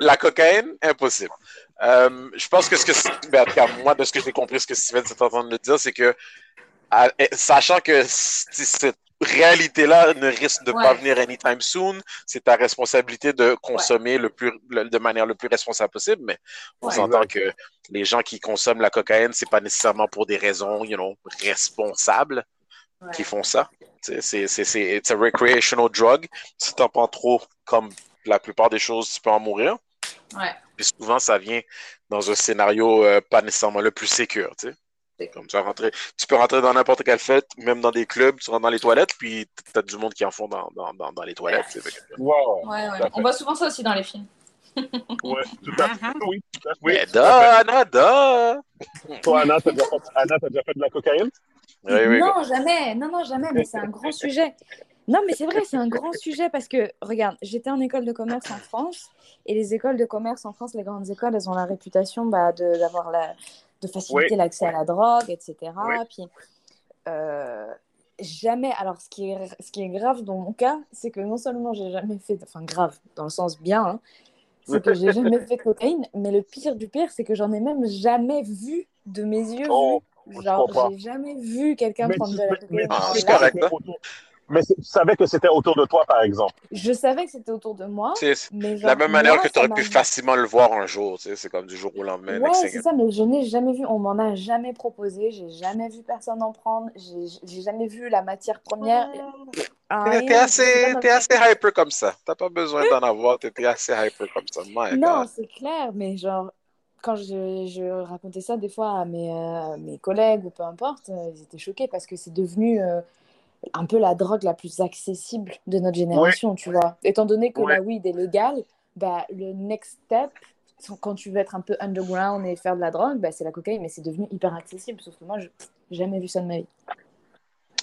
la cocaïne, impossible. Euh, je pense que ce que, ben, en tout cas, moi, de ce que j'ai compris, ce que Steven est en train de dire, c'est que, à, sachant que cette réalité-là ne risque de ouais. pas venir anytime soon, c'est ta responsabilité de consommer ouais. le plus, le, de manière le plus responsable possible, mais on ouais, s'entend que les gens qui consomment la cocaïne, c'est pas nécessairement pour des raisons, you know, responsables qui font ça. C'est, c'est, c'est, it's a recreational drug. Si t'en prends trop, comme la plupart des choses, tu peux en mourir. Ouais. Puis souvent, ça vient dans un scénario euh, pas nécessairement le plus sécure, tu sais. Comme tu, rentrer, tu peux rentrer dans n'importe quelle fête, même dans des clubs, tu rentres dans les toilettes, puis tu as du monde qui en font dans, dans, dans, dans les toilettes. Wow. Ouais, ouais. On voit souvent ça aussi dans les films. *laughs* ouais, tout à fait. Oui, tout à fait. Oui, Mais da, Anna, da. Toi, Anna, t'as déjà, fait... déjà fait de la cocaïne? Oui, oui, non, jamais. Non, non, jamais, mais c'est un grand sujet. Non, mais c'est vrai, c'est un grand sujet parce que, regarde, j'étais en école de commerce en France et les écoles de commerce en France, les grandes écoles, elles ont la réputation bah, de, d'avoir la, de faciliter oui. l'accès à la drogue, etc. Oui. Puis, euh, jamais. Alors, ce qui, est, ce qui est grave dans mon cas, c'est que non seulement j'ai jamais fait, enfin, grave, dans le sens bien, hein, c'est que j'ai jamais *laughs* fait de cocaïne, mais le pire du pire, c'est que j'en ai même jamais vu de mes yeux. Oh, vu. Genre, j'ai jamais vu quelqu'un prendre de la cocaïne. C'est correct. Mais tu savais que c'était autour de toi, par exemple. Je savais que c'était autour de moi. C'est la même manière moi, que tu aurais pu facilement le voir un jour. Tu sais, c'est comme du jour au lendemain. Ouais, c'est ça, mais je n'ai jamais vu. On m'en a jamais proposé. J'ai jamais vu personne en prendre. J'ai jamais vu la matière première. Ah, t'es assez, es assez hyper comme ça. T'as pas besoin d'en avoir. T'es assez hyper comme ça. My non, c'est clair, mais genre, quand je, je, racontais ça des fois à mes, euh, mes collègues ou peu importe, euh, ils étaient choqués parce que c'est devenu euh, un peu la drogue la plus accessible de notre génération, ouais. tu vois. Étant donné que ouais. la weed est légale, bah, le next step, quand tu veux être un peu underground et faire de la drogue, bah, c'est la cocaïne, mais c'est devenu hyper accessible. Sauf que moi, je n'ai jamais vu ça de ma vie.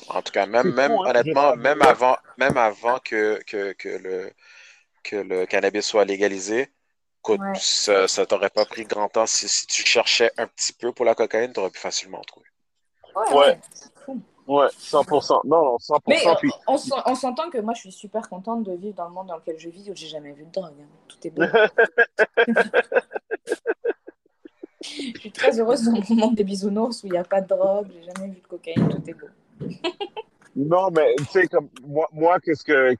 En tout cas, même, même fou, hein, honnêtement, même avant, même avant que, que, que, le, que le cannabis soit légalisé, écoute, ouais. ça, ça t'aurait pas pris grand temps. Si, si, tu cherchais un petit peu pour la cocaïne, tu aurais pu facilement en trouver. Ouais, ouais. Ouais, 100%. Non, non, 100%. Mais puis... on, on s'entend que moi, je suis super contente de vivre dans le monde dans lequel je vis où j'ai jamais vu de drogue. Hein. Tout est beau. *laughs* je suis très heureuse dans mon monde des bisounours où il n'y a pas de drogue, j'ai jamais vu de cocaïne, tout est beau. non, mais tu sais, comme moi, moi qu'est-ce que.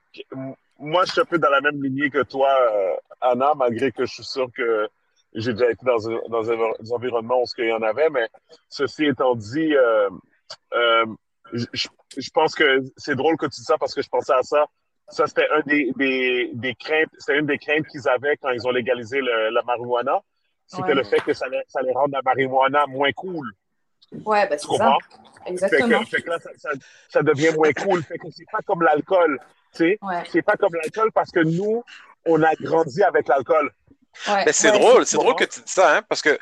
Moi, je suis un peu dans la même lignée que toi, euh, Anna, malgré que je suis sûr que j'ai déjà été dans un, dans un, environnement où il y en avait, mais ceci étant dit, euh, euh, je, je, pense que c'est drôle que tu dis ça parce que je pensais à ça. Ça, c'était un des, des, des craintes, c'était une des craintes qu'ils avaient quand ils ont légalisé le, la marijuana. C'était ouais. le fait que ça allait, ça allait rendre la marijuana moins cool. Ouais, ben c'est ça. Exactement. Fait que, fait que là, ça, ça, ça, devient moins cool. Fait que c'est pas comme l'alcool. Tu sais, ouais. c'est pas comme l'alcool parce que nous, on a grandi avec l'alcool. Ouais. Mais c'est ouais, drôle, c'est drôle que tu dis ça, hein, parce que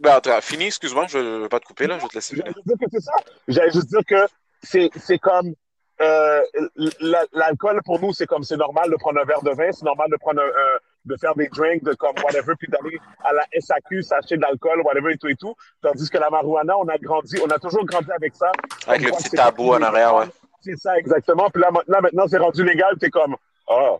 ben, attends, fini, excuse-moi, je ne vais pas te couper, là, je vais te laisser finir. J'allais dire que c'est ça. J'allais juste dire que c'est comme euh, l'alcool pour nous, c'est comme c'est normal de prendre un verre de vin, c'est normal de prendre un, un, de faire des drinks, de comme whatever, puis d'aller à la SAQ s'acheter de l'alcool, whatever et tout et tout. Tandis que la marijuana, on a grandi, on a toujours grandi avec ça. Avec le petit tabou en arrière, ouais. C'est ça, exactement. Puis là, là maintenant, c'est rendu légal, t'es comme, ah,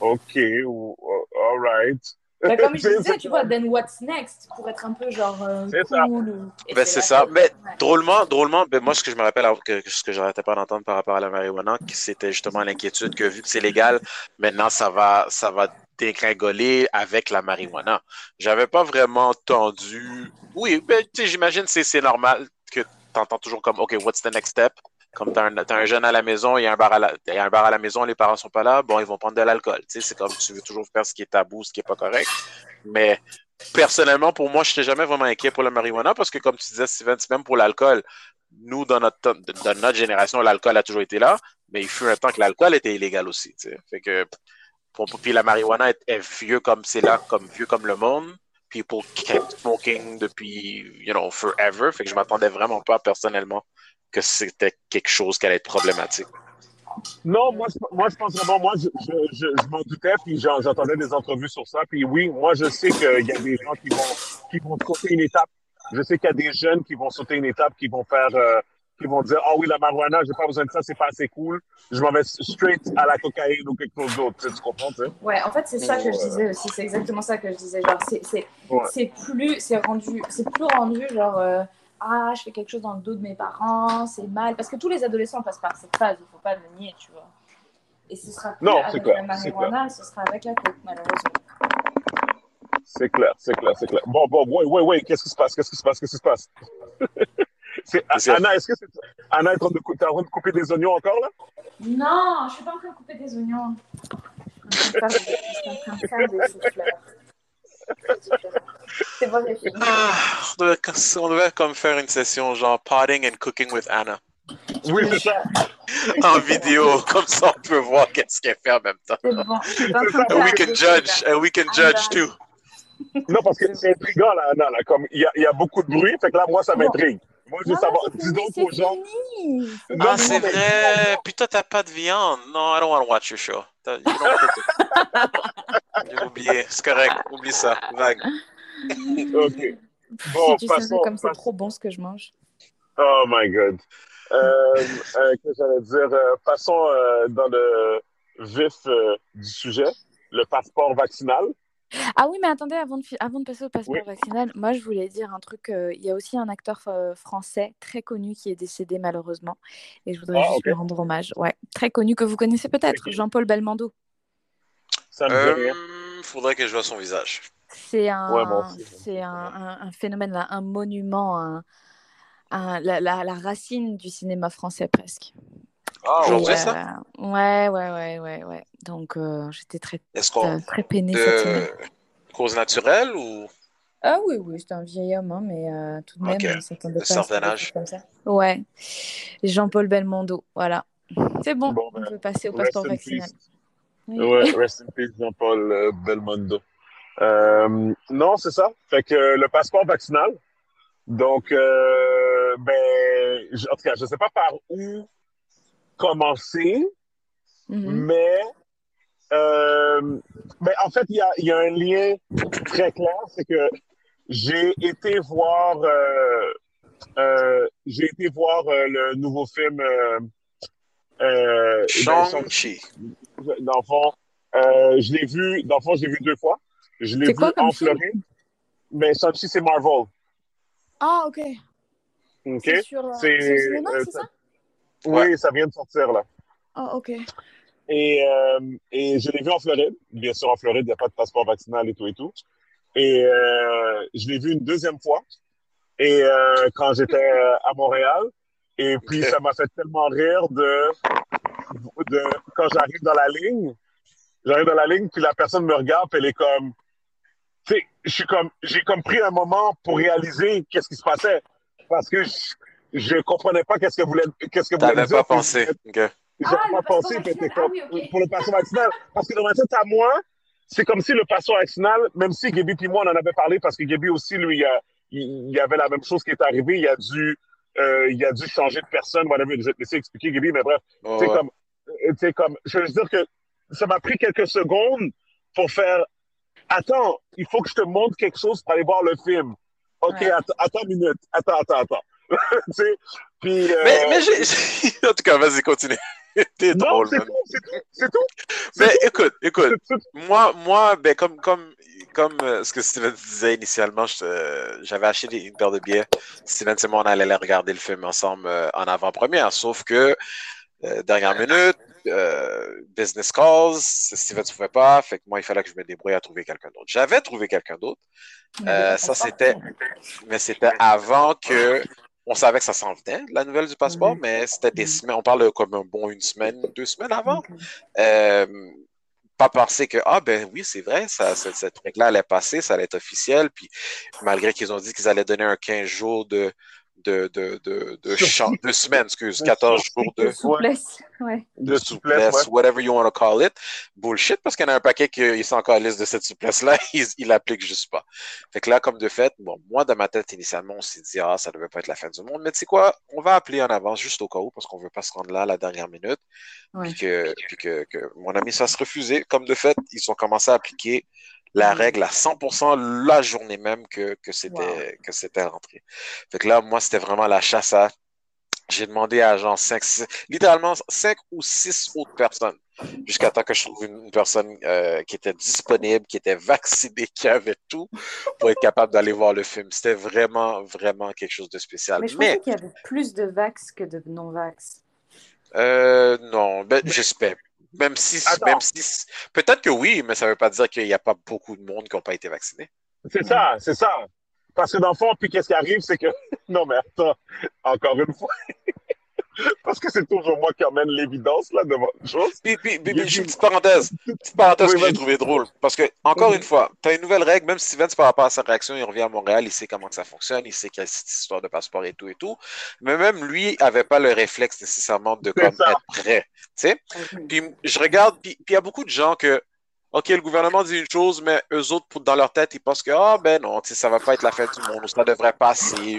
OK, all right. Mais comme je *laughs* disais, tu vois, then what's next pour être un peu genre euh, c'est cool. Ça. Ou... Ben, c'est ça. Mais ouais. drôlement, drôlement, ben, moi, ce que je me rappelle, que, ce que j'arrêtais pas d'entendre par rapport à la marijuana, c'était justement l'inquiétude que vu que c'est légal, maintenant, ça va, ça va dégringoler avec la marijuana. J'avais pas vraiment entendu. Oui, ben, j'imagine que c'est normal que tu entends toujours comme, OK, what's the next step? Comme tu as, as, un jeune à la maison, il y, a un bar à la, un maison, les parents sont pas là, bon, ils vont prendre de l'alcool. C'est comme tu veux toujours faire ce qui est tabou, ce qui est pas correct. Mais personnellement, pour moi, je n'étais jamais vraiment inquiet pour la marijuana parce que, comme tu disais, Steven, même pour l'alcool, nous, dans notre, dans notre génération, l'alcool a toujours été là, mais il fut un temps que l'alcool était illégal aussi. Fait que, pour, puis la marijuana est, est vieux comme c'est là, comme vieux comme le monde. People kept smoking depuis, you know, forever. Fait que je m'attendais vraiment pas personnellement que c'était quelque chose qui allait être problématique. Non, moi, je, moi, je pense vraiment, moi, je, je, je, m'en doutais, puis j'entendais des entrevues sur ça. Puis oui, moi, je sais qu'il y a des gens qui vont, qui vont sauter une étape. Je sais qu'il y a des jeunes qui vont sauter une étape, qui vont faire, euh, qui vont dire, ah oh oui, la marijuana, j'ai pas besoin de ça, c'est pas assez cool. Je m'en vais straight à la cocaïne ou quelque chose d'autre. Tu, comprends, tu sais? Ouais, en fait, c'est ça que je disais aussi. C'est exactement ça que je disais. Genre, c'est, ouais. plus, c'est rendu, c'est plus rendu, genre, euh, ah, je fais quelque chose dans le dos de mes parents, c'est mal. Parce que tous les adolescents passent par cette phase, il ne faut pas le nier, tu vois. Et ce sera plus non, avec clair, la marijuana, ce sera avec la coke, malheureusement. C'est clair, c'est clair, c'est clair. Bon, bon, oui, oui, oui, qu'est-ce qui se passe, qu'est-ce qui se passe, qu'est-ce qui se passe? *laughs* c'est, Anna, est-ce que c'est, Anna est en train, de, en train de couper des oignons encore, là? Non, je ne suis pas en train de couper des oignons. Je suis en train de faire des souffleurs. *laughs* C'est bon, j'ai fini. Ah, on, devait, on devait comme faire une session genre potting and cooking with Anna. Oui, c'est ça. en vidéo, comme ça on peut voir qu'est-ce qu'elle fait en même temps. Bon. And we can judge, and we can judge too. Non, parce que c'est intriguant, là, Anna. Là, comme il y, a, il y a beaucoup de bruit, fait que là, moi, ça m'intrigue. Moi, je veux savoir. Dis donc aux gens. Non, ah, c'est vrai. Puis toi, t'as pas de viande. Non, I don't want to watch your show. *laughs* J'ai oublié. C'est correct. Oublie ça. Vague. *laughs* OK. Bon, si tu passons, comme c'est trop bon ce que je mange. Oh my God. Euh, euh, Qu'est-ce que j'allais dire? Euh, passons euh, dans le vif euh, du sujet, le passeport vaccinal. Ah oui, mais attendez, avant de, fi- avant de passer au passeport Oui. vaccinal, moi je voulais dire un truc. euh, Il y a aussi un acteur français très connu qui est décédé malheureusement. Et je voudrais Ah, juste lui rendre hommage. Ouais, très connu que vous connaissez peut-être. Jean-Paul Belmondo. Ça me. Euh, faudrait que je vois son visage. C'est un, Ouais, c'est un, un- un phénomène, là, un monument, un- un- la, la- la racine du cinéma français presque. Ah, Et, aujourd'hui, euh, ça? Ouais, ouais, ouais, ouais, ouais. Donc euh, j'étais très, Est-ce qu'on. euh, très peinée cette semaine. De cause naturelle ou? Ah oui, oui, c'était un vieil homme, hein, mais euh, tout de même, Ok. on s'attendait De pas à âge. comme ça. Ouais, Jean-Paul Belmondo, voilà. C'est bon, Bon, on ben, peut passer au passeport in vaccinal. Oui. Ouais, *laughs* rest in peace, Jean-Paul euh, Belmondo. Euh, non, c'est ça. Fait que le passeport vaccinal. Donc, euh, ben, je- en tout cas, je sais pas par où commencer, Mhm. mais, euh, ben, en fait, il y a, il y a un lien très clair, c'est que j'ai été voir, euh, euh, j'ai été voir le nouveau film. Euh, Shang-Chi. dans le fond, euh, je l'ai vu, dans le fond, je l'ai vu deux fois. Je l'ai vu quoi en film? Floride. Mais Shang-Chi, c'est Marvel. Ah, ok. OK? C'est sur, euh, C'est, c'est cinéma, euh, c'est ça? Oui, ça vient de sortir, là. Ah, ok. Et, euh, et je l'ai vu en Floride. Bien sûr, en Floride, il n'y a pas de passeport vaccinal et tout et tout. Et euh, je l'ai vu une deuxième fois. Et euh, quand j'étais à Montréal. Et *laughs* puis, ça m'a fait tellement rire de, de quand j'arrive dans la ligne. J'arrive dans la ligne, puis la personne me regarde, puis elle est comme. Tu sais, je suis comme. J'ai comme pris un moment pour réaliser qu'est-ce qui se passait. Parce que je, je comprenais pas qu'est-ce que voulait, qu'est-ce que voulait dire. pas pensé. Ok. J'ai Ah, pas pensé c'était vaccinal. comme Ah oui, ok. pour le passeport vaccinal. Parce que dans ma tête à moi, c'est comme si le passeport vaccinal, même si Gaby puis moi on en avait parlé, parce que Gaby aussi, lui, il, il y avait la même chose qui est arrivée, il a dû, euh, il a dû changer de personne, whatever. Je vais te laisser expliquer, Gaby, mais bref, tu sais, ouais. comme, euh, tu sais, comme, je veux dire que ça m'a pris quelques secondes pour faire, attends, il faut que je te montre quelque chose pour aller voir le film. OK, Ouais. attends, attends une minute, attends, attends, attends. *laughs* tu sais, puis, euh, Mais, mais j'ai. *laughs* en tout cas, vas-y, continue. *laughs* T'es drôle, c'est tout, c'est tout, c'est tout. Mais écoute, écoute. C'est. Moi, moi ben, comme, comme, comme euh, ce que Steven disait initialement, euh, j'avais acheté des- une paire de billets. Steven et moi, on allait aller regarder le film ensemble euh, en avant-première. Sauf que, euh, dernière minute, euh, business calls, Steven ne pouvait pas. Fait que moi, il fallait que je me débrouille à trouver quelqu'un d'autre. J'avais trouvé quelqu'un d'autre, Euh, ça, c'était- c'est- mais c'était avant que. On savait que ça s'en venait, la nouvelle du passeport, mais c'était des semaines. On parle comme un bon une semaine, deux semaines avant. Euh, pas penser que, ah ben oui, c'est vrai, ça, cette, cette règle-là allait passer, ça allait être officiel. Puis malgré qu'ils ont dit qu'ils allaient donner un 15 jours de de, de, de, de, de semaines, excuse, 14 jours de, de souplesse, ouais. de souplesse, whatever you want to call it. Bullshit, parce qu'il y en a un paquet qui sont encore à liste de cette souplesse-là, *laughs* il, il l'applique juste pas. Fait que là, comme de fait, bon, moi, dans ma tête, initialement, on s'est dit, ah, ça devait pas être la fin du monde, mais tu sais quoi, on va appeler en avance juste au cas où, parce qu'on veut pas se rendre là à la dernière minute. Ouais. Puis, que, puis que, que, mon ami, ça se refusait. Comme de fait, ils ont commencé à appliquer la mm. règle à 100% la journée même que, que c'était que c'était rentré. Fait que là, moi, c'était vraiment la chasse à. J'ai demandé à genre 5, 6, littéralement 5 ou 6 autres personnes jusqu'à temps que je trouve une, personne euh, qui était disponible, qui était vaccinée, *laughs* qui avait tout pour être capable d'aller voir le film. C'était vraiment, vraiment quelque chose de spécial. Mais je pensais qu'il y avait plus de vax que de non-vax. Euh, non, ben, j'espère. Même si, même si peut-être que oui, mais ça ne veut pas dire qu'il n'y a pas beaucoup de monde qui n'ont pas été vaccinés. C'est ça, c'est ça. Parce que dans le fond, puis qu'est-ce qui arrive, c'est que. *laughs* Non, mais attends, encore une fois. *laughs* *laughs* Parce que c'est toujours moi qui emmène l'évidence là devant les choses. Puis, puis, puis, puis petite parenthèse, petite parenthèse que j'ai trouvé drôle. Parce que, encore une fois, tu as une nouvelle règle, même si Steven, par rapport à sa réaction, il revient à Montréal, il sait comment que ça fonctionne, il sait qu'il y a cette histoire de passeport et tout et tout. Mais même lui n'avait pas le réflexe nécessairement de comme, être prêt. Tu sais? Puis je regarde, puis il y a beaucoup de gens que OK, le gouvernement dit une chose, mais eux autres, dans leur tête, ils pensent que, ah, ben non, ça va pas être la fin du monde, ou ça devrait passer.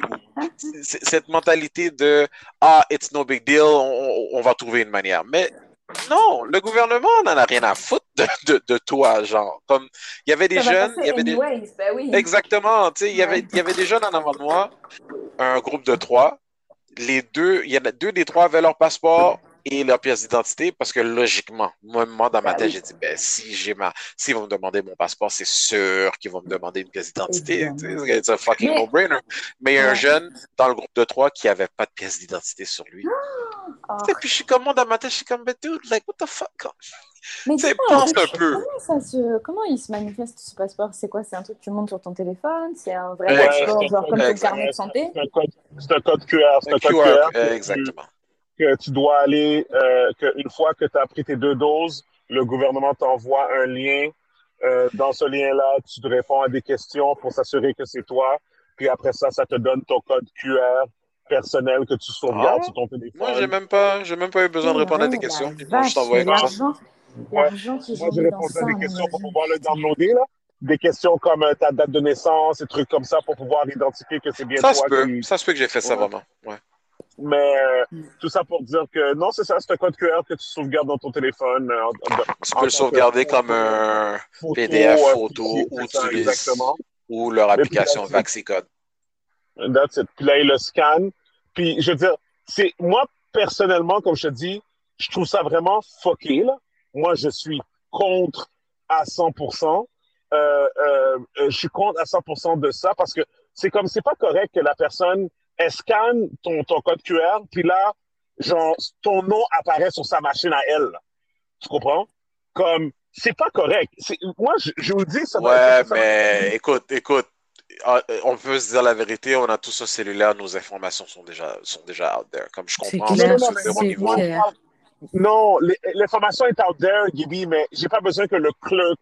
cette mentalité de, ah, it's no big deal, on, va trouver une manière. Mais non, le gouvernement n'en a rien à foutre de, de, toi, genre. Comme, il y avait des jeunes. Il y avait des... Ben oui. Exactement, tu sais, il y avait, il y avait des jeunes en avant de moi, un groupe de trois. Les deux, il y en a deux des trois avaient leur passeport et leur pièce d'identité parce que logiquement, moi, moi dans ma ben tête, j'ai dit, ben, si j'ai ma, s'ils vont me demander mon passeport, c'est sûr qu'ils vont me demander une pièce d'identité. C'est un fucking no-brainer. Mais il y a un jeune dans le groupe de trois qui avait pas de pièce d'identité sur lui. Oh. Et puis je suis comme, moi, dans ma tête, je suis comme, but dude, like, what the fuck? Mais pense un peu. Comment, ça se... comment il se manifeste ce passeport? C'est quoi? C'est un truc que tu montes sur ton téléphone? C'est un vrai passeport, genre comme ton carnet de santé? C'est un code QR. C'est un, code QR. Exactement que tu dois aller, euh, qu'une fois que tu as pris tes deux doses, le gouvernement t'envoie un lien. Euh, dans ce lien-là, tu te réponds à des questions pour s'assurer que c'est toi. Puis après ça, ça te donne ton code QR personnel que tu sauvegardes ah, sur ton téléphone. Moi, j'ai même pas, j'ai même pas eu besoin de répondre à des questions. Moi, je t'envoie l'argent. L'argent qui Moi, j'ai répondu à des questions pour pouvoir le downloader, là. Des questions comme euh, ta date de naissance, des trucs comme ça pour pouvoir identifier que c'est bien ça toi. Se peut. Ça se peut que j'ai fait ça vraiment. Ouais. Mais euh, mm. tout ça pour dire que non, c'est ça, c'est un code QR que tu sauvegardes dans ton téléphone. Euh, tu peux le sauvegarder comme un PDF photo ou, tu ou leur application VaxiCode. That's it. Puis là, il le scanne. Puis je veux dire, c'est moi personnellement, comme je te dis, je trouve ça vraiment fucké. Là. Moi, je suis contre à 100%. Euh, euh, je suis contre à 100% de ça parce que c'est comme c'est pas correct que la personne elle scanne ton, ton code QR, puis là, genre, ton nom apparaît sur sa machine à elle. Tu comprends? Comme, c'est pas correct. Moi, je, je, vous dis, ça Ouais, mais écoute, écoute, ah, on peut se dire la vérité, on a tous un cellulaire, nos informations sont déjà, sont déjà out there. Comme je comprends, clair, non, l'information est out there, Gibi, mais j'ai pas besoin que le clerc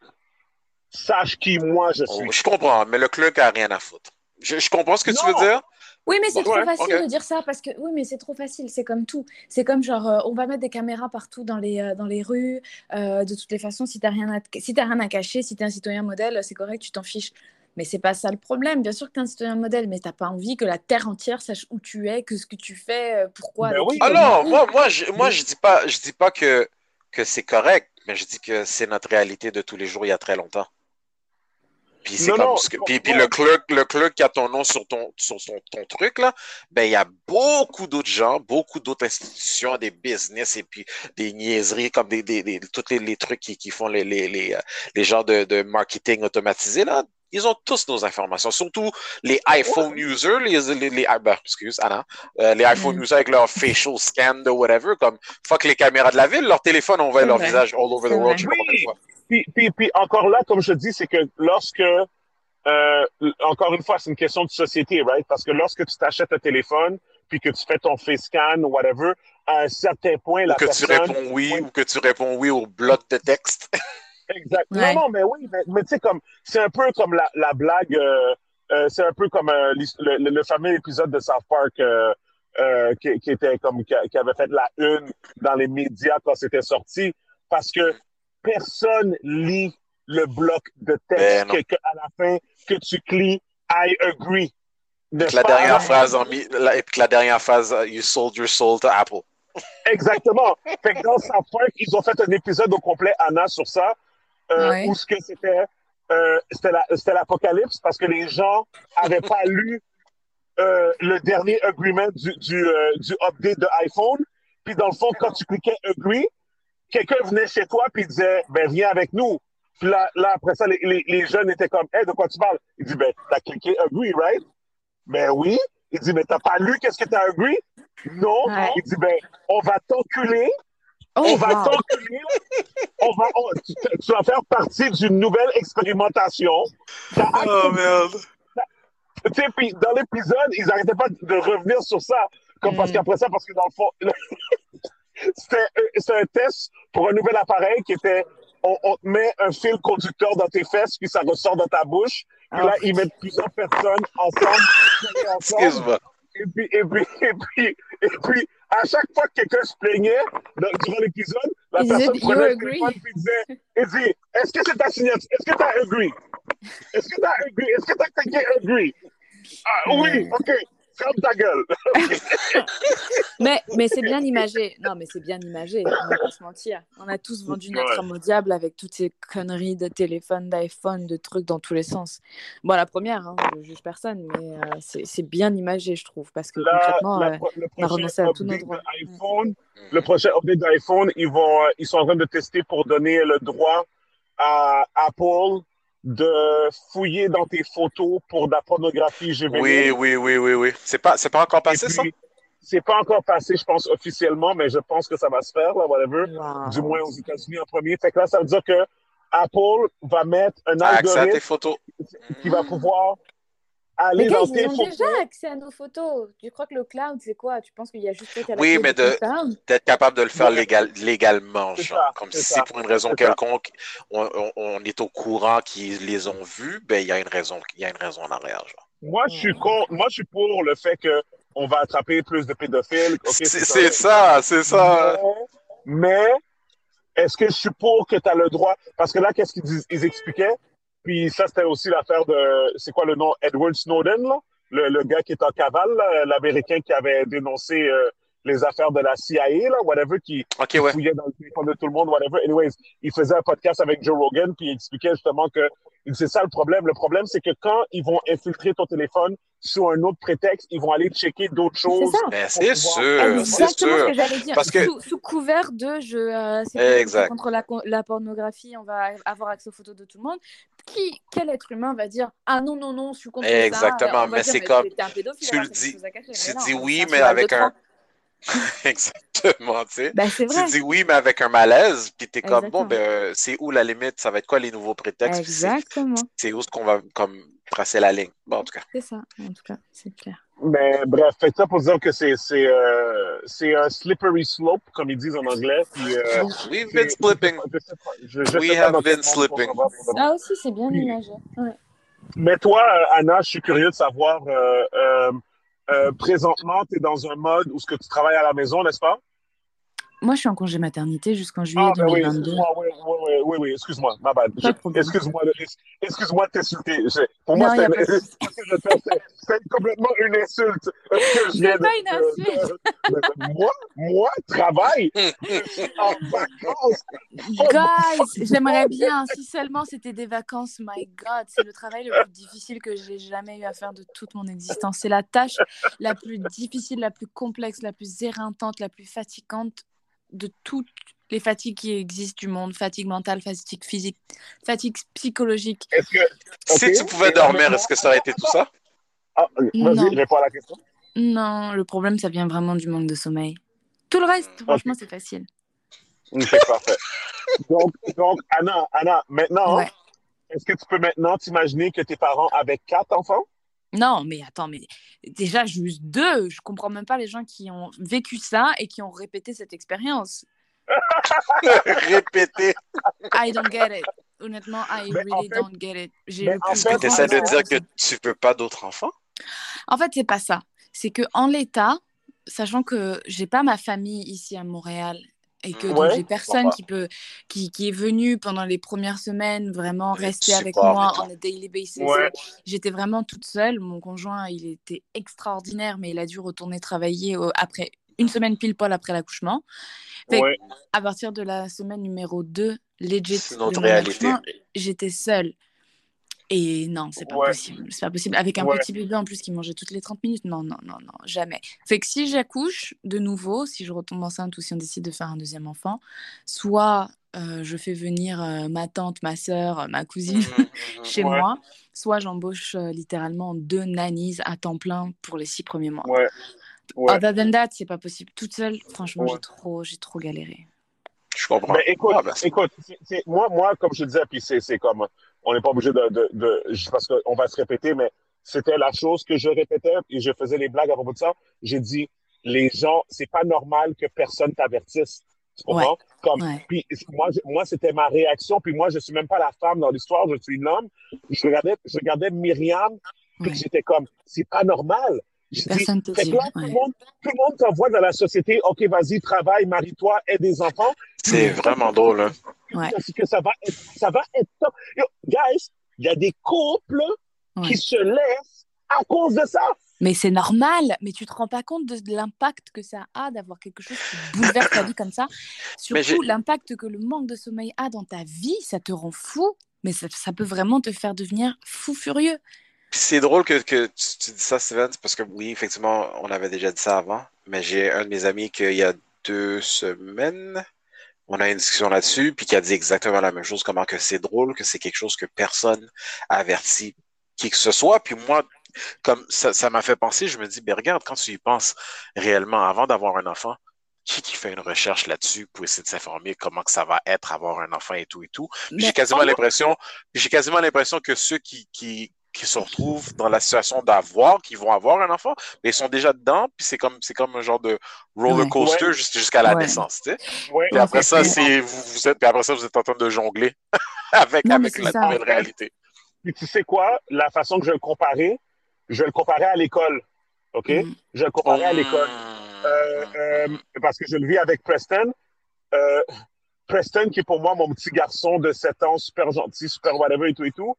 sache qui moi je suis. je comprends, mais le clerc a rien à foutre. Je, je comprends ce que tu veux dire, oui, mais c'est trop facile de dire ça parce que oui, mais c'est trop facile. C'est comme tout. C'est comme genre, euh, on va mettre des caméras partout dans les, euh, dans les rues. Euh, de toutes les façons, si tu n'as rien, à, si rien à cacher, si tu es un citoyen modèle, c'est correct, tu t'en fiches. Mais c'est pas ça le problème. Bien sûr que tu es un citoyen modèle, mais tu n'as pas envie que la terre entière sache où tu es, que ce que tu fais, pourquoi. Ben oui. Ah non, moi, moi, je, moi, je dis pas, je dis pas que, que c'est correct, mais je dis que c'est notre réalité de tous les jours il y a très longtemps. Puis c'est comme puis, puis le clerc, le qui a ton nom sur ton sur son, ton truc là, ben il y a beaucoup d'autres gens, beaucoup d'autres institutions, des business et puis des niaiseries comme des, des, des tous les, les, trucs qui, qui font les les les, euh, les genres de, de marketing automatisé là. Ils ont tous nos informations, surtout les iPhone users, les, les, les ah, ben, excuse, Anna, euh, les iPhone mm. users avec leur facial scan de whatever, comme fuck les caméras de la ville, leur téléphone, on voit leur visage all over the world. Oui. Puis, puis, puis, encore là, comme je dis, c'est que lorsque, euh, encore une fois, c'est une question de société, right? Parce que lorsque tu t'achètes un téléphone, puis que tu fais ton face scan ou whatever, à un certain point, la que personne... tu réponds oui ou que tu réponds oui au bloc de texte. *laughs* exact. Non, non, mais oui, mais, mais tu sais, comme, c'est un peu comme la, la blague, euh, euh, c'est un peu comme euh, le, le, fameux épisode de South Park qui, qui, était comme qui, avait fait la une dans les médias quand c'était sorti, parce que personne lit le bloc de texte ben que, à la fin que tu cliques I agree. la dernière phrase en la, et puis la dernière phrase You sold your soul to Apple. *laughs* Exactement. fait que dans Park, ils ont fait un épisode au complet, Anna, sur ça, euh, où ce que c'était, euh, c'était l'apocalypse parce que les gens n'avaient pas *laughs* lu euh, le dernier agreement du, du, euh, du update de iPhone. Puis dans le fond, quand tu cliquais agree, quelqu'un venait chez toi puis disait, ben viens avec nous. Puis là, là après ça, les, les, les jeunes étaient comme, hey, de quoi tu parles? Il dit, ben t'as cliqué agree, right? Ben oui. Il dit, mais t'as pas lu qu'est-ce que t'as agree? Non. Il dit, ben, on va t'enculer. Oh, on va t'enculer. on va, tu, vas faire partie d'une nouvelle expérimentation. Oh merde. Tu sais, puis dans l'épisode, ils n'arrêtaient pas de revenir sur ça. Comme parce mm. qu'après ça, parce que dans le fond, *laughs* c'était un test pour un nouvel appareil qui était on, on, te met un fil conducteur dans tes fesses, puis ça ressort dans ta bouche. Puis là, ils mettent plusieurs personnes ensemble. Excuse-moi. Et puis, et puis, et puis, et puis, à chaque fois que quelqu'un se plaignait durant l'épisode, la personne prenait le téléphone et disait, et dit, est-ce que c'est ta signature? Est-ce que tu as agree? Est-ce que tu as agree? Est-ce que tu as cliqué agree? Ah, oui, OK. Ferme ta gueule. *laughs* mais mais c'est bien imagé. Non, mais c'est bien imagé. On va pas se mentir. On a tous vendu notre âme au diable avec toutes ces conneries de téléphone, d'iPhone, de trucs dans tous les sens. Bon, la première, hein, je juge personne, mais euh, c'est bien imagé, je trouve, parce que concrètement, euh, on a renoncé à tous nos droits. Le prochain update d'iPhone, ils, vont, euh, ils sont en train de tester pour donner le droit à Apple de fouiller dans tes photos pour de la pornographie juvénile. Oui, oui, oui, oui, oui. C'est pas, c'est pas encore passé, ça? C'est pas encore passé, je pense, officiellement, mais je pense que ça va se faire, là, whatever. Du moins aux États-Unis en premier. Fait que là, ça veut dire que Apple va mettre un algorithme photos. qui va pouvoir aller dans tes photos. Ils ont déjà accès à nos photos? Tu crois que le cloud, c'est quoi? Tu penses qu'il y a juste Oui, mais d'être capable de le faire légal, légalement, genre. comme si pour une raison quelconque, on, on, est au courant qu'ils les ont vus, ben il y a une raison, il y a une raison en arrière, genre. Moi, je suis con... moi, je suis pour le fait que on va attraper plus de pédophiles. c'est ça, c'est ça. Mais, est-ce que je suis pour que tu as le droit? Parce que là, qu'est-ce qu'ils expliquaient? Puis ça, c'était aussi l'affaire de, c'est quoi le nom, Edward Snowden, là? Le, le gars qui est en cavale, l'Américain qui avait dénoncé euh, les affaires de la CIA, là, whatever, qui, fouillait dans le téléphone de tout le monde, whatever. Anyways, il faisait un podcast avec Joe Rogan, puis il expliquait justement que c'est ça le problème. Le problème, c'est que quand ils vont infiltrer ton téléphone sous un autre prétexte, ils vont aller checker d'autres choses. C'est ben, sûr, c'est sûr. ce que j'allais dire. Parce que... sous, couvert de je, euh, contre la, la, pornographie, on va avoir accès aux photos de tout le monde. Qui, quel être humain va dire ah non non non, je suis contre Exactement, ça. mais c'est comme tu le dis, tu dis oui, mais avec un *laughs* *laughs* Exactement, tu sais. Ben, tu dis oui, mais avec un malaise, puis t'es comme, bon, ben, c'est où la limite? Ça va être quoi les nouveaux prétextes? Exactement. C'est où ce qu'on va comme tracer la ligne? Bon, en tout cas. C'est ça, en tout cas, c'est clair. Mais bref, fait ça pour dire que c'est euh, un slippery slope, comme ils disent en anglais. Puis, euh, *laughs* We've been slipping. We have been slipping. Ah aussi, c'est bien imagé. Ouais. Mais toi, euh, Anna, je suis curieux de savoir, euh, euh, présentement, tu dans un mode où ce que tu travailles à la maison, n'est-ce pas? Moi, je suis en congé maternité jusqu'en juillet ah, ben 2022. Oui, oui, oui, oui, oui, excuse-moi, ma bad. Excuse-moi excuse-moi de t'insulter. Pour moi, c'est complètement une insulte. C'est *laughs* pas une insulte. moi, moi, travail, *laughs* en vacances. Guys, *laughs* j'aimerais bien, si seulement c'était des vacances, my God, c'est le travail le plus difficile que j'ai jamais eu à faire de toute mon existence. C'est la tâche la plus difficile, la plus complexe, la plus éreintante, la plus fatigante de toutes les fatigues qui existent du monde, fatigue mentale, fatigue physique, fatigue psychologique. Que... Si tu pouvais dormir, est-ce que ça aurait été tout ça? Ah, vas-y, réponds à la question. Non, le problème, ça vient vraiment du manque de sommeil. Tout le reste, franchement, c'est facile. C'est parfait. donc, donc, Anna, Anna, maintenant, est-ce que tu peux maintenant t'imaginer que tes parents avaient quatre enfants? Non, mais attends, mais déjà juste deux. Je comprends même pas les gens qui ont vécu ça et qui ont répété cette expérience. *laughs* Répété. I don't get it. honnêtement, I Mais en really fait- don't get it. J'ai mais le plus fait, essaies de dire que tu veux pas d'autres enfants? En fait, c'est pas ça. C'est que en l'état, sachant que j'ai pas ma famille ici à Montréal et que Ouais. j'ai personne qui peut qui, qui est venu pendant les premières semaines vraiment rester avec moi a daily basis. Ouais. J'étais vraiment toute seule. Mon conjoint, il était extraordinaire, mais il a dû retourner travailler après une semaine pile poil après l'accouchement. Ouais. à partir de la semaine numéro 2, legit, j'étais seule. Et non, c'est pas Ouais. possible. C'est pas possible. Avec un Ouais. petit bébé en plus qui mangeait toutes les 30 minutes. Non, non, non, non, jamais. Fait que si j'accouche de nouveau, si je retombe enceinte ou si on décide de faire un deuxième enfant, soit euh, je fais venir euh, ma tante, ma soeur, ma cousine Mhm, mhm. *laughs* chez Ouais. moi, soit j'embauche euh, littéralement deux nannies à temps plein pour les six premiers mois. Ouais. Ouais. Other than that, c'est pas possible. Toute seule, franchement, Ouais. j'ai trop, j'ai trop galéré. Je comprends. Ben, écoute, Ah, ben, c'est- écoute moi, moi, comme je disais, puis c'est c'est comme, on n'est pas obligé de, de, de je- parce qu'on va se répéter, mais c'était la chose que je répétais et je faisais les blagues à propos de ça. J'ai dit, les gens, c'est pas normal que personne t'avertisse. Tu comprends? Comme, Ouais. puis moi, je- moi c'était ma réaction. Puis moi, je suis même pas la femme dans l'histoire, je suis l'homme. Je regardais, je regardais Myriam, puis Ouais. j'étais comme, c'est pas normal. Je dis, tout ouais. le monde, tout le monde t'envoie dans la société, OK, vas-y, travaille, marie-toi, aie des enfants. C'est vraiment drôle. Hein? Ouais. Parce que ça va être, ça va être top. Yo, guys, il y a des couples Ouais. qui se laissent à cause de ça. Mais c'est normal, mais tu te rends pas compte de l'impact que ça a d'avoir quelque chose qui bouleverse ta vie comme ça. *coughs* Surtout l'impact que le manque de sommeil a dans ta vie, ça te rend fou, mais ça, ça peut vraiment te faire devenir fou furieux. C'est drôle que, que tu, tu dis ça, Steven, parce que oui, effectivement, on avait déjà dit ça avant, mais j'ai un de mes amis qu'il y a deux semaines, on a une discussion là-dessus, puis qui a dit exactement la même chose, comment que c'est drôle, que c'est quelque chose que personne avertit qui que ce soit. Puis moi, comme ça, ça m'a fait penser, je me dis, ben regarde, quand tu y penses réellement, avant d'avoir un enfant, qui qui fait une recherche là-dessus pour essayer de s'informer comment que ça va être avoir un enfant et tout et tout? J'ai quasiment l'impression, j'ai quasiment l'impression que ceux qui, qui, qui se retrouvent dans la situation d'avoir, qui vont avoir un enfant, mais ils sont déjà dedans, puis c'est comme, c'est comme un genre de roller coaster Ouais. jusqu'à la Ouais. naissance, tu sais. Ouais. Puis après ça, c'est, vous, vous êtes, puis après ça, vous êtes en train de jongler *laughs* avec, Non, avec la ça. nouvelle réalité. Puis tu sais quoi? La façon que je vais le comparer, je vais le comparer à l'école. OK? Mm. Je vais le comparer à l'école. Mmh. Euh, euh, parce que je le vis avec Preston. Euh, Preston, qui est pour moi mon petit garçon de 7 ans, super gentil, super whatever et tout et tout.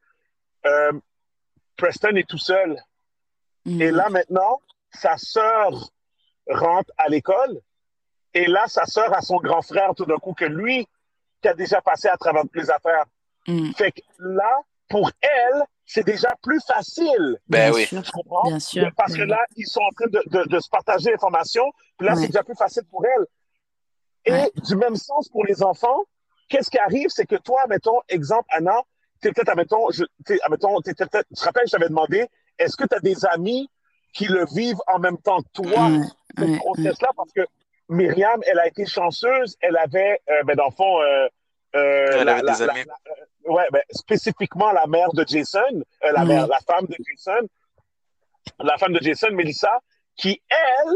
Preston est tout seul. Mm. Et là, maintenant, sa sœur rentre à l'école. Et là, sa sœur a son grand frère tout d'un coup que lui, qui a déjà passé à travers toutes les affaires. Mm. Fait que là, pour elle, c'est déjà plus facile. Ben Bien oui. sûr, Tu comprends? bien sûr. Parce que là, ils sont en train de, de- de se partager l'information. Puis là, c'est déjà plus facile pour elle. Et du même sens pour les enfants, qu'est-ce qui arrive, c'est que toi, mettons, exemple, Anna, t'es peut-être, admettons, je, t'es, admettons, tu te rappelles, je t'avais demandé, est-ce que tu as des amis qui le vivent en même temps que toi, Ouais, cette ouais, grossesse-là? Parce que Myriam, elle a été chanceuse, elle avait, euh, ben, dans le fond, euh, euh, Elle la- avait la- des la- amis. la- euh, ouais, ben, spécifiquement la mère de Jason, euh, la, Ouais. mère, la femme de Jason, la femme de Jason, Melissa, qui, elle,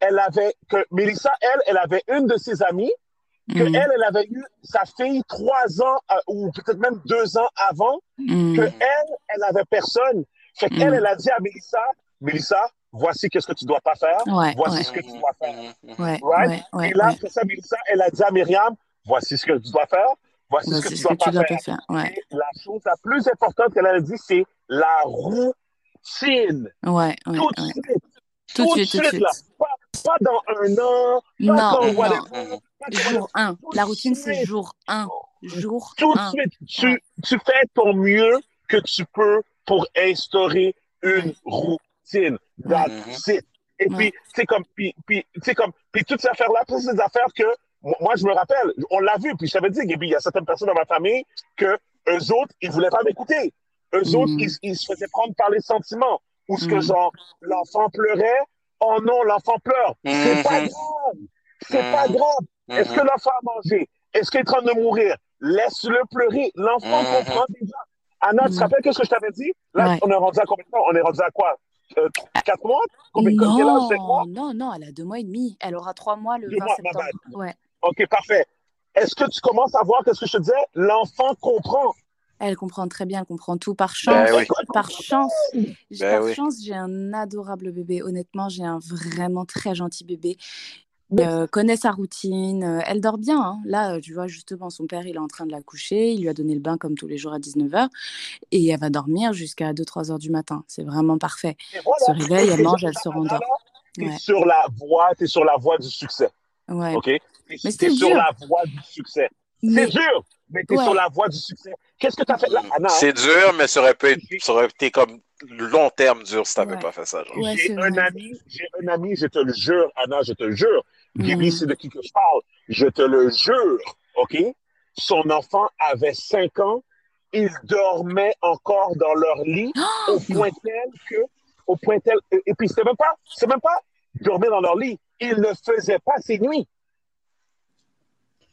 elle avait, que Melissa, elle, elle avait une de ses amies, que Mm. elle, elle avait eu sa fille trois ans, euh, ou peut-être même deux ans avant, Mm. que elle, elle avait personne. Fait qu'elle, Mm. elle a dit à Melissa, Melissa, voici qu'est-ce que tu dois pas faire, Ouais, voici ouais, ce que tu dois faire. ouais, Right? Et là, après ça, Melissa, elle a dit à Myriam, voici ce que tu dois faire, voici ce que tu que dois tu pas dois faire. pas faire. La chose la plus importante qu'elle a dit, c'est la routine. ouais, ouais. Tout de ouais. suite. Tout de suite, tout de suite. là. Pas, pas dans un an, pas Non, dans non. pas dans- Jour 1. Tout La routine, c'est jour 1. Jour Tout de 1. suite, tu, tu fais ton mieux que tu peux pour instaurer une routine. That's it. Et Ouais. puis, c'est comme, puis, puis, c'est comme, puis toutes ces affaires-là, toutes ces affaires que, moi, je me rappelle, on l'a vu, puis je t'avais dit, Gaby, il y a certaines personnes dans ma famille que eux autres, ils voulaient pas m'écouter. Eux Mhm. autres, ils, ils se faisaient prendre par les sentiments. Ou ce que, Mhm. genre, l'enfant pleurait, oh non, l'enfant pleure. C'est Mhm. pas grave. C'est pas Mhm. grave. Est-ce que l'enfant a mangé? Est-ce qu'il est en train de mourir? Laisse-le pleurer. L'enfant Mhm. comprend déjà. Anna, tu te Mhm. rappelles qu'est-ce que je t'avais dit? Là, Ouais. on est rendu à combien de temps? On est rendu à quoi? Euh, quatre mois? Combien, quel âge? Cinq mois? Non, non, non, elle a deux mois et demi. Elle aura trois mois le Deux 20 mois, ma septembre. Ouais. OK, parfait. est-ce que tu commences à voir qu'est-ce que je te disais? L'enfant comprend. Elle comprend très bien, elle comprend tout par chance. Ben oui. Par chance, Ben par oui. chance, j'ai un adorable bébé. Honnêtement, j'ai un vraiment très gentil bébé. Mais- Euh, connaît sa routine, euh, elle dort bien. hein. Là, euh, tu vois, justement, son père, il est en train de la coucher, il lui a donné le bain comme tous les jours à 19h, et elle va dormir jusqu'à 2-3 heures du matin. C'est vraiment parfait. Voilà. Elle se réveille, elle mange, elle se rendort. Ouais. sur la voie, t'es sur la voie du succès. Ouais. OK? Mais t'es c'est sur dur. la voie du succès. Mais C'est dur, mais t'es Ouais. sur la voie du succès. Qu'est-ce que t'as fait? Là, Anna? C'est dur, mais ça aurait, pu être, ça aurait été comme long terme dur si t'avais Ouais. pas fait ça. Ouais, j'ai c'est un ami, j'ai un ami, je te le jure, Anna, je te le jure. Gaby, Mhm. c'est de qui que je parle. Je te le jure, OK? Son enfant avait 5 ans. Ils dormaient encore dans leur lit Oh, *gasps* au point tel que, au point tel, et, et puis c'est même pas, c'est même pas dormir dans leur lit. Ils ne faisaient pas ses nuits.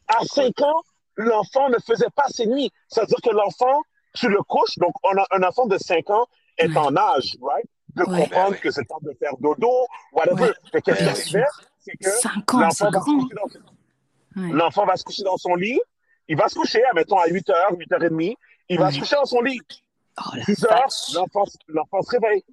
À 5 ans, l'enfant ne faisait pas ses nuits. C'est-à-dire que l'enfant, tu le couches, donc on a un enfant de 5 ans est Ouais. en âge, right? De Ouais. comprendre que c'est temps de faire dodo, whatever. Ouais. Mais qu'est-ce qui? C'est que 5 ans, c'est l'enfant va, se grand. coucher dans son- Ouais. l'enfant va se coucher dans son lit. Il va se coucher, admettons, à 8h, 8h30. Il va Ouais. se coucher dans son lit. Oh la 10h, vache. l'enfant, l'enfant se réveille.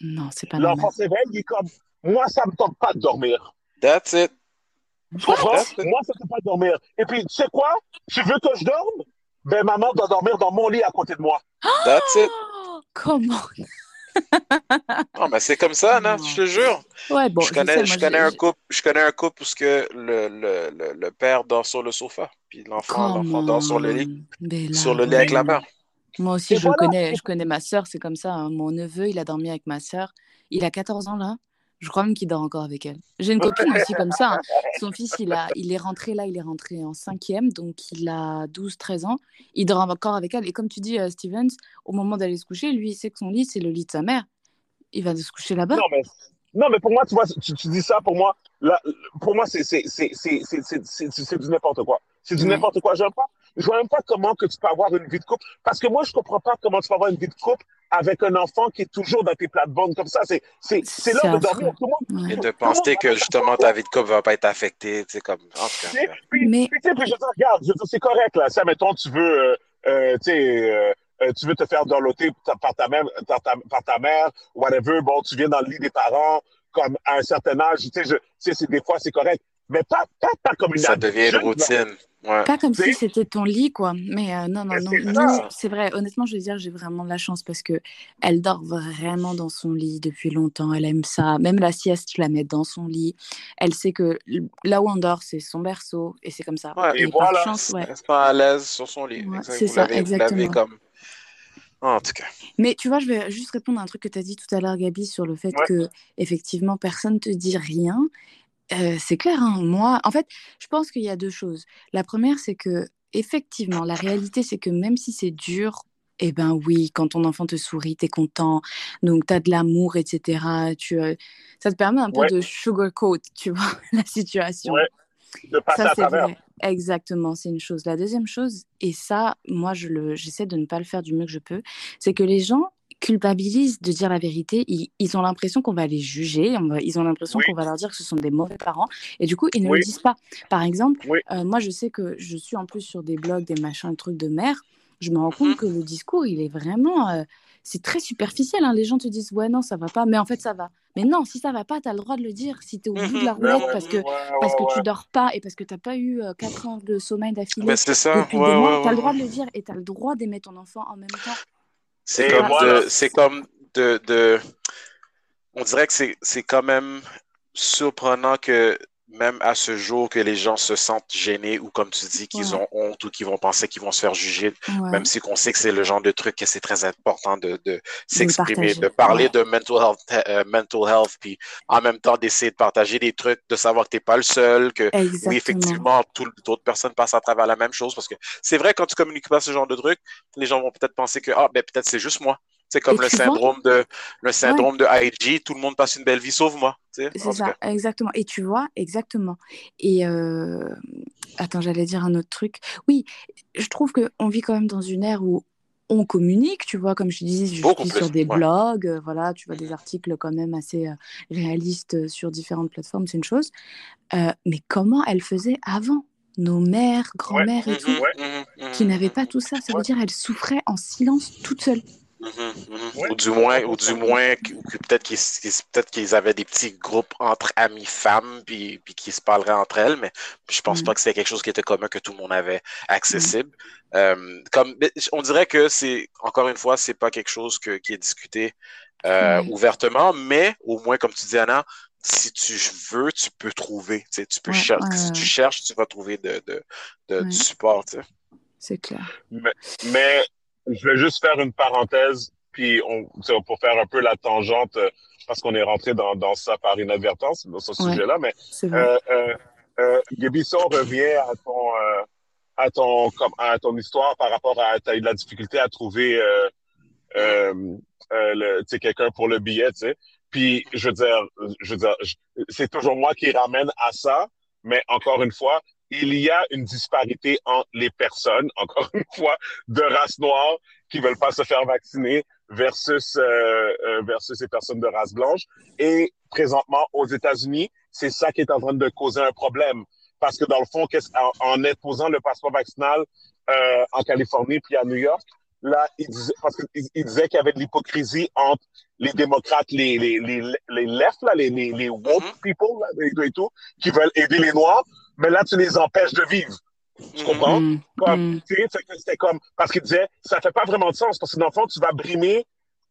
Non, c'est pas L'enfant normal. se réveille, il est comme, moi, ça me tente pas de dormir. That's it. Tu comprends? That's it. Moi, ça ne peut pas dormir. Et puis, tu sais quoi? Tu veux que je dorme? Ben, maman doit dormir dans mon lit à côté de moi. That's it. Oh, *gasps* comment? Non, *laughs* mais c'est comme ça, Non? je te jure. Ouais, bon, je je connais, je un couple, je connais un couple où ce que le, le, le, le père dort sur le sofa, puis l'enfant, dort sur le lit, sur le lit avec la mère. Moi aussi, Et je voilà. connais, je connais ma sœur, c'est comme ça. hein. Mon neveu, il a dormi avec ma sœur. Il a 14 ans là je crois même qu'il dort encore avec elle. J'ai une copine aussi comme ça. Hein. *laughs* Son fils, il, a, il est rentré là, il est rentré en cinquième, donc il a 12-13 ans. Il dort encore avec elle. Et comme tu dis, euh, Stevens, au moment d'aller se coucher, lui, il sait que son lit, c'est le lit de sa mère. Il va se coucher là-bas. Non mais, non, mais pour moi, tu vois, tu, dis ça, pour moi, là, pour moi, c'est du n'importe quoi. C'est du n'importe quoi. Je ne vois même pas comment que tu peux avoir une vie de couple. Parce que moi, je ne comprends pas comment tu peux avoir une vie de couple avec un enfant qui est toujours dans tes plates-bandes comme ça. C'est, c'est, c'est l'heure de dormir. Tout le monde, Ouais. Et de penser que justement ta vie de couple va pas être affectée, tu sais, comme. En tout cas. Puis, Mais- puis, tu sais, puis je te regarde, je c'est correct, là. Ça, mettons, tu veux, euh, euh, tu sais, euh, euh, tu veux te faire dorloter par ta mère, par ta, par ta mère, whatever. Bon, tu viens dans le lit des parents, comme à un certain âge, tu sais, je- tu sais, c'est- des fois, c'est correct. Mais pas, pas, pas comme une Ça devient une routine. Ouais. Pas comme si c'était ton lit, quoi. Mais euh, non, non, Mais non. c'est vrai. Honnêtement, je veux dire, j'ai vraiment de la chance parce que elle dort vraiment dans son lit depuis longtemps. Elle aime ça. Même la sieste, je la mets dans son lit. Elle sait que là où on dort, c'est son berceau et c'est comme ça. Ouais. Et et par voilà. chance, ouais. Elle à l'aise sur son lit. C'est ça, exactement. comme. En tout cas. Mais tu vois, je vais juste répondre à un truc que tu as dit tout à l'heure, Gabi, sur le fait que effectivement personne te dit rien. Euh, c'est clair, hein, moi, en fait, je pense qu'il y a deux choses. La première, c'est que effectivement, la réalité, c'est que même si c'est dur, eh ben oui, quand ton enfant te sourit, tu es content, donc tu as de l'amour, etc. Tu, euh, ça te permet un peu de sugarcoat, tu vois, *laughs* la situation. Ouais. De passer Ça, à c'est travers. vrai. Exactement, c'est une chose. La deuxième chose, et ça, moi, je le, j'essaie de ne pas le faire du mieux que je peux, c'est que les gens culpabilisent de dire la vérité. Ils, ils ont l'impression qu'on va les juger. on va- ils ont l'impression Oui. qu'on va leur dire que ce sont des mauvais parents. Et du coup, ils ne Oui. le disent pas. Par exemple, Oui. euh, moi, je sais que je suis en plus sur des blogs, des machins, des trucs de mère. Je me rends compte Mhm. que le discours, il est vraiment... euh, c'est très superficiel. hein. Les gens te disent, ouais, non, ça va pas. Mais en fait, ça va. Mais non, si ça va pas, tu as le droit de le dire. Si tu es au bout de la Mhm. Ouais, roulette parce que ouais, parce que ouais, tu dors pas et parce que tu n'as pas eu 4 heures de sommeil d'affilée Mais c'est ça. tu as le droit de le dire et tu as le droit d'aimer ton enfant en même temps. C'est comme voilà. de, c'est comme de, de, on dirait que c'est, c'est quand même surprenant que même à ce jour que les gens se sentent gênés ou comme tu dis qu'ils Ouais. ont honte ou qu'ils vont penser qu'ils vont se faire juger, Ouais. même si on sait que c'est le genre de truc que c'est très important de, de s'exprimer, de parler Ouais. de mental health, euh, mental health, puis en même temps d'essayer de partager des trucs, de savoir que t'es pas le seul, que Exactement. oui, effectivement, d'autres personnes passent à travers la même chose parce que c'est vrai, quand tu communiques pas ce genre de trucs, les gens vont peut-être penser que, ah, ben, peut-être c'est juste moi. C'est comme le vois- syndrome de, le syndrome de IG, tout le monde passe une belle vie sauf moi. C'est ça, exactement. Et tu vois, exactement. Et euh, attends, j'allais dire un autre truc. Oui, je trouve qu'on vit quand même dans une ère où on communique, tu vois, comme je dis, je Beaucoup suis plus, sur des ouais. blogs, euh, voilà, tu vois des Mhm. articles quand même assez euh, réalistes sur différentes plateformes, c'est une chose. Mais comment elle faisait avant? Nos mères, grand-mères et mhm, tout, mhm, qui n'avaient pas tout ça. Ça veut dire elles souffraient en silence toutes seules. Ouais. Ou du moins, ou du moins peut-être qu'ils peut qu'ils avaient des petits groupes entre amies femmes puis, puis qui se parleraient entre elles, mais je pense Mm. pas que c'était quelque chose qui était commun que tout le monde avait accessible. Euh, comme on dirait que c'est encore une fois, c'est pas quelque chose que, qui est discuté euh, Ouais. ouvertement, mais au moins comme tu dis Anna, si tu veux, tu peux trouver. Tu, sais, tu peux Ouais, cher- ouais, si tu cherches, tu vas trouver de, de, de- Ouais. du support. tu sais. C'est clair. Mais, mais je vais juste faire une parenthèse, puis on, pour faire un peu la tangente, euh, parce qu'on est rentré dans, dans ça par inadvertance, dans ce Ouais. sujet-là, mais euh, euh, euh, revient à ton, euh, à ton, comme, à ton histoire par rapport à, t'as eu de la difficulté à trouver, euh, le, quelqu'un pour le billet, tu sais. Puis, je veux dire, je veux dire, c'est toujours moi qui ramène à ça, mais encore une fois, il y a une disparité entre les personnes, *laughs* encore une fois, de race noire qui veulent pas se faire vacciner versus euh, euh, versus les personnes de race blanche. Et présentement, aux États-Unis, c'est ça qui est en train de causer un problème. Parce que dans le fond, qu'est-ce- en, en imposant le passeport vaccinal euh, en Californie puis à New York, là, il disait, parce qu'il y avait de l'hypocrisie entre les démocrates, les, les, les, les left, là, les, les, les woke Mhm. people, là, et tout, qui veulent aider les Noirs, mais là, tu les empêches de vivre. Tu comprends? Mm, Comme, mm. c'était parce qu'il disait, ça fait pas vraiment de sens, parce que dans le fond, tu vas brimer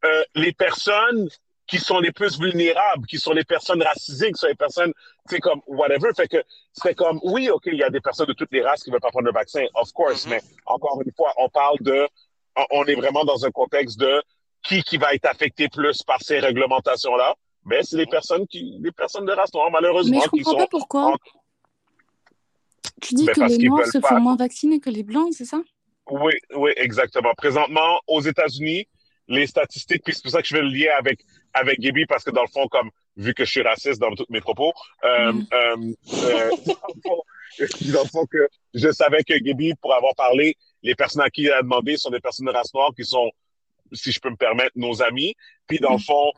euh, les personnes qui sont les plus vulnérables, qui sont les personnes racisées, qui sont les personnes, tu sais, comme, whatever. Fait que c'était comme, oui, OK, il y a des personnes de toutes les races qui veulent pas prendre le vaccin, of course, Mhm. mais encore une fois, on parle de, on- est vraiment dans un contexte de qui, qui va être affecté plus par ces réglementations-là. Ben, c'est les personnes qui, les personnes de race noire, malheureusement, Mais je qui comprends sont pas pourquoi. en- Tu dis Ben, que les noirs se pas. font moins vacciner que les blancs, c'est ça? Oui, oui, exactement. Présentement, aux États-Unis, les statistiques, puis c'est pour ça que je vais le lier avec, avec Gaby, parce que dans le fond, comme, vu que je suis raciste dans tous mes propos, euh, Mm. euh, euh, dans, le fond, dans le fond que je savais que Gaby, pour avoir parlé, les personnes à qui il a demandé sont des personnes de race noire qui sont, si je peux me permettre, nos amis. Puis dans le Mm. fond,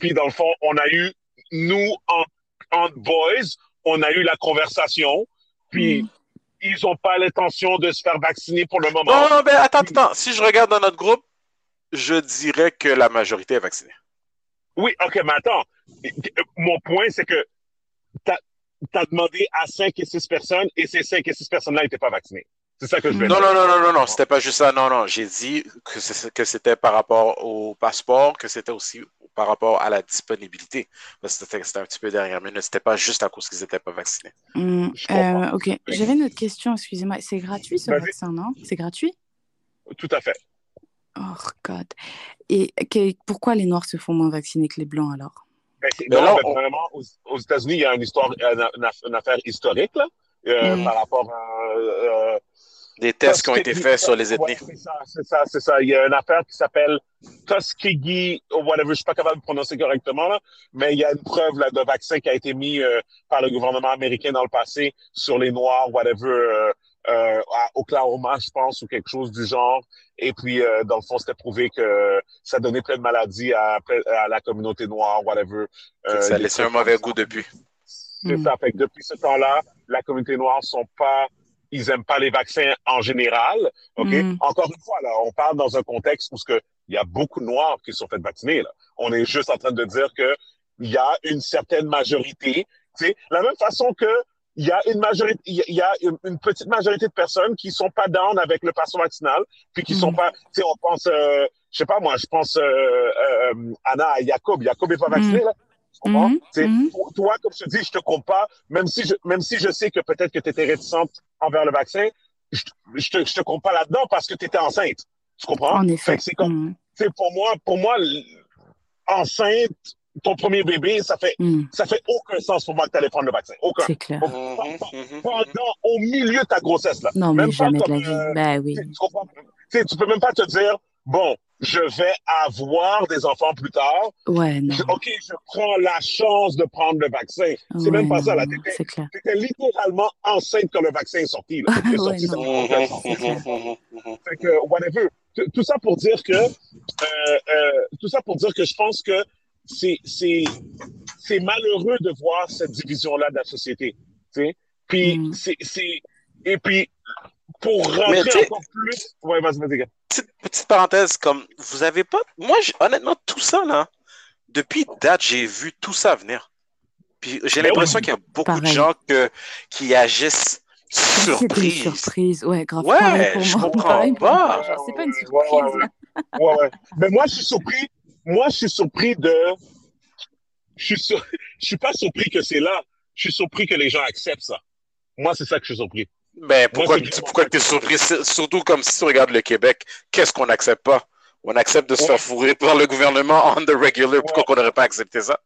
puis dans le fond, on a eu, nous, en, en boys, on a eu la conversation, puis Mm. ils n'ont pas l'intention de se faire vacciner pour le moment. Non, non, ben attends, attends. Si je regarde dans notre groupe, je dirais que la majorité est vaccinée. Oui, OK, mais attends. Mon point, c'est que tu as, demandé à 5 et 6 personnes et ces 5 et 6 personnes-là n'étaient pas vaccinées. C'est ça que je veux Non, dire. non, non, non, non, non, c'était pas juste ça. Non, non, j'ai dit que c'était par rapport au passeport, que c'était aussi par rapport à la disponibilité. Parce que C'était un petit peu derrière, mais c'était pas juste à cause qu'ils n'étaient pas vaccinés. Mm, euh, ok, j'avais une autre question, excusez-moi. C'est gratuit ce vaccin, non? C'est gratuit? Tout à fait. Oh, God. Et que- pourquoi les noirs se font moins vacciner que les blancs alors? Ben, non, là, mais on- vraiment, aux, aux États-Unis, il y a une, histoire, une, une- affaire historique là, euh, Mm. par rapport à. euh, Des tests qui ont été faits sur les ethnies. Ouais, c'est ça, c'est ça, c'est ça. Il y a une affaire qui s'appelle Tuskegee, ou whatever, je suis pas capable de prononcer correctement, là, mais il y a une preuve là, de vaccin qui a été mis euh, par le gouvernement américain dans le passé sur les Noirs, whatever, euh, euh, à Oklahoma, je pense, ou quelque chose du genre. Et puis, euh, dans le fond, c'était prouvé que ça donnait plein de maladies à, à la communauté noire, whatever. Euh, ça a laissé un mauvais goût depuis. C'est Mm. ça. Fait que depuis ce temps-là, la communauté noire sont pas, ils aiment pas les vaccins en général. OK? Mm. Encore une fois, là, on parle dans un contexte où ce que, il y a beaucoup de noirs qui sont fait vacciner, là. On est juste en train de dire que il y a une certaine majorité, sais, la même façon que il y a une majorité, il y a- une, une petite majorité de personnes qui sont pas down avec le passeport vaccinal, puis qui sont Mm. pas, tu sais, on pense, euh, je sais pas moi, je pense, euh, euh, Anna à Jacob. Jacob est pas vacciné, Mm. là. Tu comprends? Mhm, mhm. pour toi, comme je te dis, je te compte pas, même si je, même si je sais que peut-être que tu étais réticente envers le vaccin, je, je te, je te compte pas là-dedans parce que tu étais enceinte. Tu comprends? En effet. c'est comme, Mm. sais, pour moi, pour moi, enceinte, ton premier bébé, ça fait, Mm. ça fait aucun sens pour moi que tu allais prendre le vaccin. Aucun. C'est clair. Pendant, au milieu de ta grossesse, là. Non, mais Même pas jamais de la vie. euh, Bah oui. tu comprends? Tu peux même pas te dire, bon, je vais avoir des enfants plus tard. Ouais, non. OK, je prends la chance de prendre le vaccin. C'est Ouais, même pas ça, non, là. non, T'étais- C'est clair. T'étais littéralement enceinte quand le vaccin est sorti. Là. *laughs* C'est Ouais, sorti, ça fait sens. C'est clair. Fait que, whatever. Tout- ça pour dire que, euh, euh, tout ça pour dire que je pense que c'est, c'est, c'est malheureux de voir cette division-là de la société. tu sais. Puis, Mm. c'est, c'est, Et puis, pour rentrer encore plus. Ouais, vas-y, vas-y, gars. Petite, petite parenthèse, comme vous avez pas. Moi, honnêtement, tout ça, là, depuis date, j'ai vu tout ça venir. Puis j'ai ben l'impression qu'il y a beaucoup de gens que, qui agissent surprise. surprise, ouais, grave. Ouais, je comprends pas. C'est pas une surprise. Ouais, ouais, Mais moi, je suis surpris. Moi, je suis surpris de. Je suis, je suis pas surpris que c'est là. Je suis surpris que les gens acceptent ça. Moi, c'est ça que je suis surpris. Ben, pourquoi, pourquoi tu es surpris? Surtout comme si tu regardes le Québec, qu'est-ce qu'on n'accepte pas? On accepte de se faire fourrer par le gouvernement on the regular. Pourquoi on n'aurait pas accepté ça?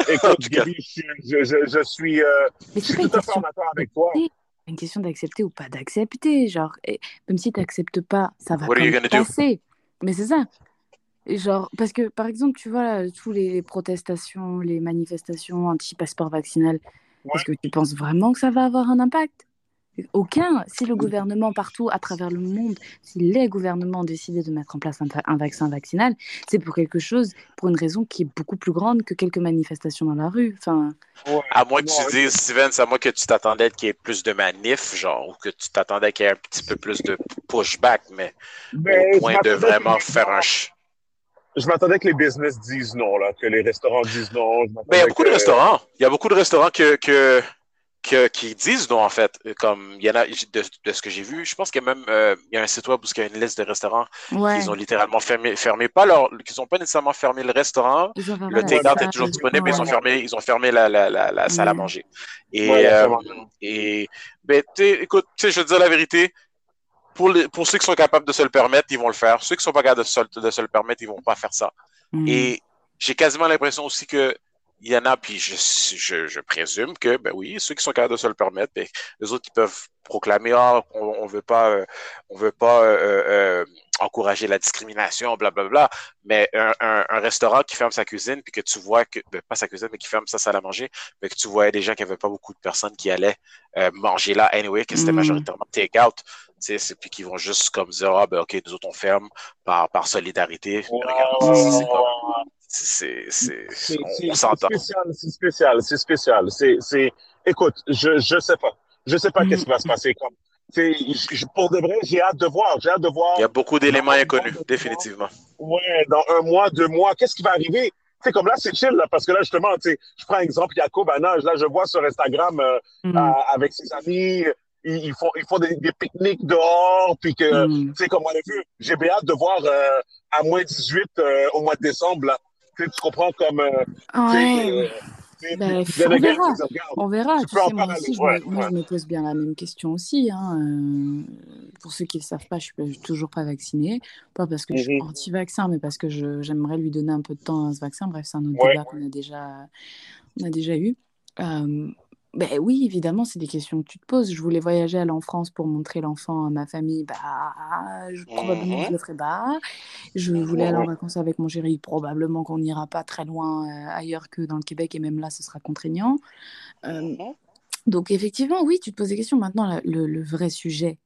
*laughs* Écoute, je, je, je, suis, euh, je suis tout à fait en accord avec toi une question d'accepter ou pas d'accepter. Genre, même si tu n'acceptes pas, ça va passer. Mais c'est ça. Genre, parce que par exemple, tu vois, là, tous les, protestations, les manifestations anti-passeport vaccinal, est-ce que tu penses vraiment que ça va avoir un impact? Aucun. Si le gouvernement partout à travers le monde, si les gouvernements décidaient de mettre en place un, vaccin vaccinal, c'est pour quelque chose, pour une raison qui est beaucoup plus grande que quelques manifestations dans la rue. Enfin. à moins que tu dises, Steven, à moins que tu t'attendais qu'il y ait plus de manifs, genre, ou que tu t'attendais qu'il y ait un petit peu plus de pushback, mais, au point de vraiment faire un. Je m'attendais que les business disent non, là, que les restaurants disent non. Mais il y a beaucoup de restaurants. Il y a beaucoup de restaurants que, que qui disent non, en fait. Comme il y en a, de, ce que j'ai vu, je pense qu'il y a même euh, il y a un site web où il y a une liste de restaurants ouais. qui ont littéralement fermé, fermé pas leur, qui n'ont pas nécessairement fermé le restaurant. Le take-out est toujours disponible, mais ils ont fermé, ils ont fermé la, la, la, salle à manger. Et, euh, et ben, écoute, je veux dire la vérité. Pour, les, pour ceux qui sont capables de se le permettre, ils vont le faire. Ceux qui sont pas capables de se, de se le permettre, ils vont pas faire ça. Mm. Et j'ai quasiment l'impression aussi que il y en a, puis je, je, je, présume que, ben oui, ceux qui sont capables de se le permettre, ben, les autres qui peuvent proclamer, ah, on, on veut pas, euh, on veut pas euh, euh, encourager la discrimination, blablabla. Bla, bla. Mais un, un, un, restaurant qui ferme sa cuisine, puis que tu vois que, ben, pas sa cuisine, mais qui ferme sa salle à manger, mais que tu voyais des gens qui avaient pas beaucoup de personnes qui allaient manger là anyway, que c'était mm. majoritairement take-out, tu sais, puis qui vont juste comme dire, ah, ben ok, nous autres on ferme par, par solidarité. Regarde, c'est, c'est, on s'entend. C'est spécial, c'est spécial, c'est spécial. C'est, c'est, écoute, je, je sais pas. Je sais pas qu'est-ce qui va se passer. Comme, c'est, pour de vrai, j'ai hâte de voir. J'ai hâte de voir. Il y a beaucoup d'éléments inconnus, définitivement. Ouais, dans un mois, deux mois, qu'est-ce qui va arriver? sais, comme là, c'est chill, là, parce que là, justement, tu sais, je prends un exemple, Jacob Anage, là, je vois sur Instagram, euh, mm-hmm. avec ses amis, ils, font, ils font des, des pique-niques dehors, puis que, mm. tu sais, comme on a vu, j'ai bien hâte de voir euh, à moins 18 euh, au mois de décembre, là, tu comprends comme. Euh, ouais. Ben, on verra. On verra. Tu sais, moi aussi, je, me, moi, je me pose bien la même question aussi. Hein. Euh, pour ceux qui ne le savent pas, je ne suis toujours pas vaccinée. Pas parce que je suis mhm. anti-vaccin, mais parce que j'aimerais lui donner un peu de temps à ce vaccin. Bref, c'est un autre débat qu'on a déjà, on a déjà eu. Euh, ben oui, évidemment, c'est des questions que tu te poses. Je voulais voyager aller en France pour montrer l'enfant à ma famille. Bah, je, probablement, je mhm. le ferai pas. Je voulais aller en vacances avec mon chéri. Probablement qu'on n'ira pas très loin euh, ailleurs que dans le Québec. Et même là, ce sera contraignant. Euh, mhm. donc, effectivement, oui, tu te poses des questions. Maintenant, le, le vrai sujet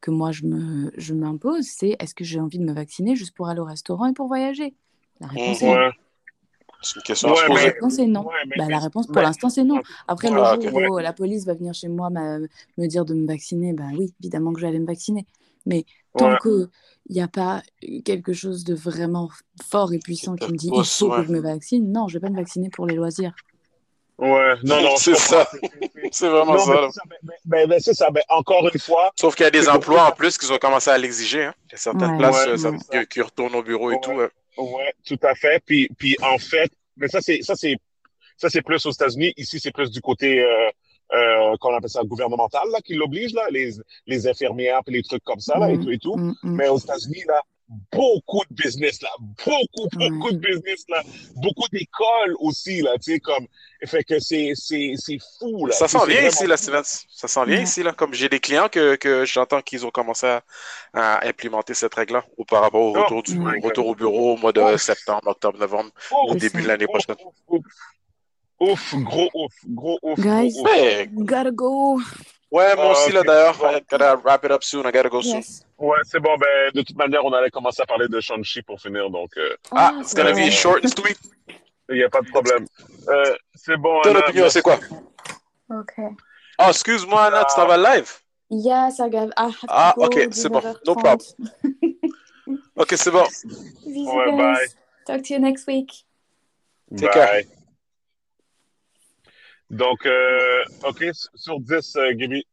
que moi, je me je m'impose, c'est est-ce que j'ai envie de me vacciner juste pour aller au restaurant et pour voyager? La réponse est non. C'est une question La réponse est non. bah, la réponse pour l'instant c'est non. Après le ah, jour où la police va venir chez moi me dire de me vacciner, bah oui, évidemment que je vais aller me vacciner. Mais tant qu'il n'y a pas quelque chose de vraiment fort et puissant qui me dit il faut que je me vaccine, non, je ne vais pas me vacciner pour les loisirs. Ouais, non, non, c'est ça. *laughs* c'est vraiment ça. Mais, mais, c'est ça. Mais encore une fois. Sauf qu'il y a des emplois en plus qui ont commencé à l'exiger. Hein. Il y a certaines places euh, qui, retournent au bureau et tout. Ouais, tout à fait. Puis, puis en fait, mais ça c'est ça c'est ça c'est plus aux États-Unis. Ici c'est plus du côté euh, euh, qu'on appelle ça gouvernemental là qui l'oblige là, les les infirmières puis les trucs comme ça là et mm, tout et tout. Mm, mm. Mais aux États-Unis là, beaucoup de business là, beaucoup, beaucoup de business là, beaucoup d'écoles aussi là, tu sais, comme, fait que c'est, c'est, c'est fou là. Ça sent bien ici là, Steven. Ça sent bien ici là, comme j'ai des clients que, que j'entends qu'ils ont commencé à, à, implémenter cette règle-là par rapport au retour, du, retour au bureau au mois de septembre, octobre, novembre, au début de l'année prochaine. Ouf, gros ouf, gros ouf. Guys, gros ouf. gotta go. Ouais, moi aussi, là, d'ailleurs. I gotta wrap it up soon. I gotta go soon. Ouais, c'est bon. Ben, de toute manière, on allait commencer à parler de Shang-Chi pour finir, donc. Euh... Ah, it's gonna be short and sweet. Il n'y a pas de problème. Euh, c'est bon. Ton opinion, c'est quoi? OK. Oh, excuse-moi, Anna, tu t'en vas live? Yes, I have, ah, ok, c'est bon. No problem. ok, c'est bon. *laughs* Ouais, bye. Talk to you next week. Take bye. Care. Donc, euh, ok, sur 10, euh, Gaby.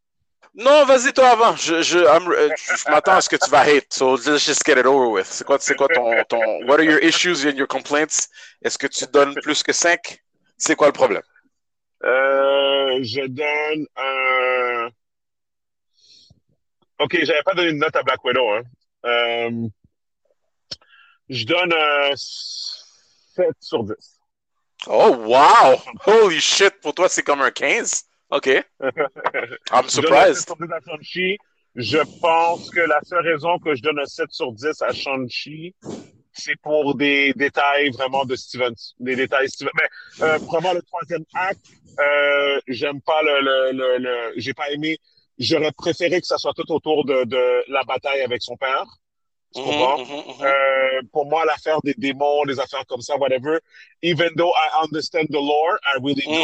Non, vas-y toi avant. Je, je, euh, je m'attends à ce que tu vas hate. So let's just get it over with. C'est quoi, c'est quoi ton, ton. What are your issues and your complaints? Est-ce que tu donnes plus que 5? C'est quoi le problème? Euh, je donne un. Ok, j'avais pas donné une note à Black Widow. Hein. Euh, je donne un 7 sur 10. Oh, wow! Holy shit! Pour toi, c'est comme un 15? OK. *laughs* I'm surprised. Je pense que la seule raison que je donne un 7 sur 10 à Shang-Chi, c'est pour des détails vraiment de Steven. Des détails Steven. Mais euh, vraiment, le troisième acte, euh, j'aime pas le, le, le, le j'ai pas aimé. J'aurais préféré que ça soit tout autour de, de la bataille avec son père. Tu comprends? Mm -hmm, euh, pour moi, l'affaire des démons, des affaires comme ça, whatever, even though I understand the lore, I really do.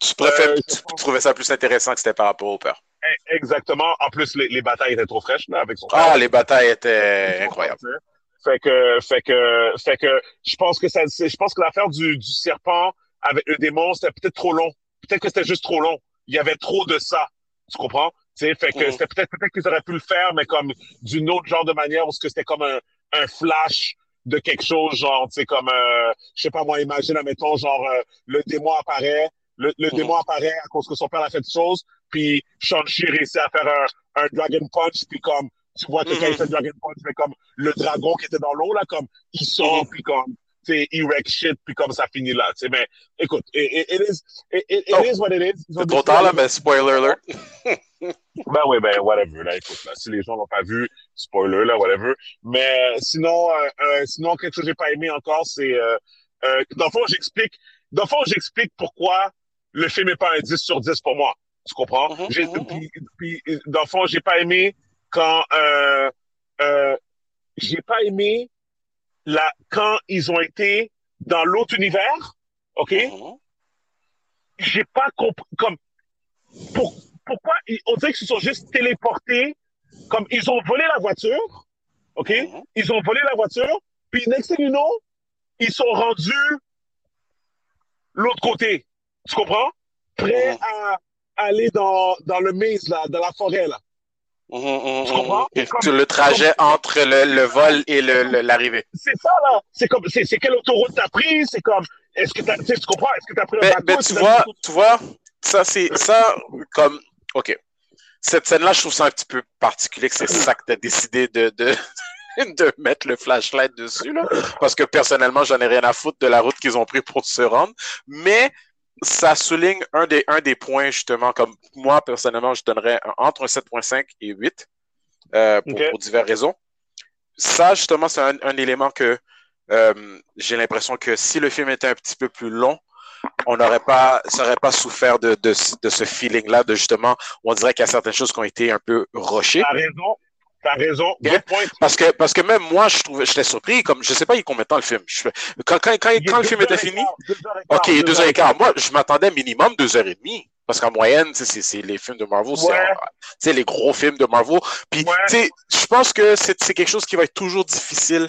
Tu, préfères, euh, tu trouvais ça plus intéressant que c'était par rapport au père. Eh, exactement. En plus, les, les, batailles étaient trop fraîches, là, avec son père. Ah, les batailles étaient incroyables. Fait que, fait que, fait que, je pense que ça, je pense que l'affaire du, du serpent avec le démon, c'était peut-être trop long. Peut-être que c'était juste trop long. Il y avait trop de ça. Tu comprends? Sais, fait que mm. c'était peut-être peut-être qu'ils auraient pu le faire, mais comme d'une autre genre de manière, parce que c'était comme un, un flash de quelque chose, genre, tu sais, comme, euh, je sais pas moi, imagine, admettons, genre, euh, le démon apparaît, le, le mm. démon apparaît à cause que son père a fait des choses, puis Shang-Chi réussit à faire un, un Dragon Punch, puis comme, tu vois que quand il mm-hmm. fait Dragon Punch, mais comme le dragon qui était dans l'eau, là, comme, il sort, mm-hmm. puis comme, sais, erect shit, puis comme ça finit là, tu sais, mais, écoute, it, it, is, it, it, oh. is what it is. C'est trop tard, là, mais spoiler alert. *laughs* ben oui, ben whatever, là, écoute, là, si les gens l'ont pas vu, spoiler, là, whatever. Mais sinon, euh, euh, sinon, quelque chose que j'ai pas aimé encore, c'est, euh, euh, dans le fond, j'explique, dans le fond, j'explique pourquoi le film est pas un 10 sur 10 pour moi. Tu comprends? Mm -hmm, mm -hmm. puis, dans le fond, j'ai pas aimé quand, euh, euh, j'ai pas aimé la, quand ils ont été dans l'autre univers, OK? -hmm. J'ai pas compris, comme, pour, pourquoi on dirait qu'ils se sont juste téléportés, comme ils ont volé la voiture, OK? Mhm. Ils ont volé la voiture, puis next thing you know, ils sont rendus l'autre côté. Tu comprends? Prêts mhm. à aller dans, dans le maze, là, dans la forêt, là. Mhm, tu comprends? Comme, le trajet comme, entre le, le, vol et l'arrivée. C'est ça, là. C'est comme, c'est quelle autoroute t'as pris? C'est comme, est-ce que t'as, tu comprends? Est-ce que t'as pris un bateau? Ben, tu vois, tu vois, ça, c'est, ça, comme, OK. Cette scène-là, je trouve ça un petit peu particulier que c'est ça que tu as décidé de, de, *laughs* de, mettre le flashlight dessus, là. Parce que personnellement, j'en ai rien à foutre de la route qu'ils ont pris pour se rendre. Mais ça souligne un des, un des points, justement, comme moi, personnellement, je donnerais entre un 7.5 et 8 euh, pour, okay. pour diverses raisons. Ça, justement, c'est un, un, élément que euh, j'ai l'impression que si le film était un petit peu plus long, on n'aurait pas, ça pas souffert de, de, de ce feeling-là, de justement, on dirait qu'il y a certaines choses qui ont été un peu rushées. T'as raison. T'as raison. Parce que, parce que même moi, je trouvais, j'étais surpris, comme, je sais pas, il combien de temps le film. Je, quand, quand, quand, quand le film était fini, ok, deux heures et quart. Moi, je m'attendais minimum deux heures et demie. Parce qu'en moyenne, c'est les films de Marvel, ouais. c'est les gros films de Marvel. Puis, ouais. je pense que c'est quelque chose qui va être toujours difficile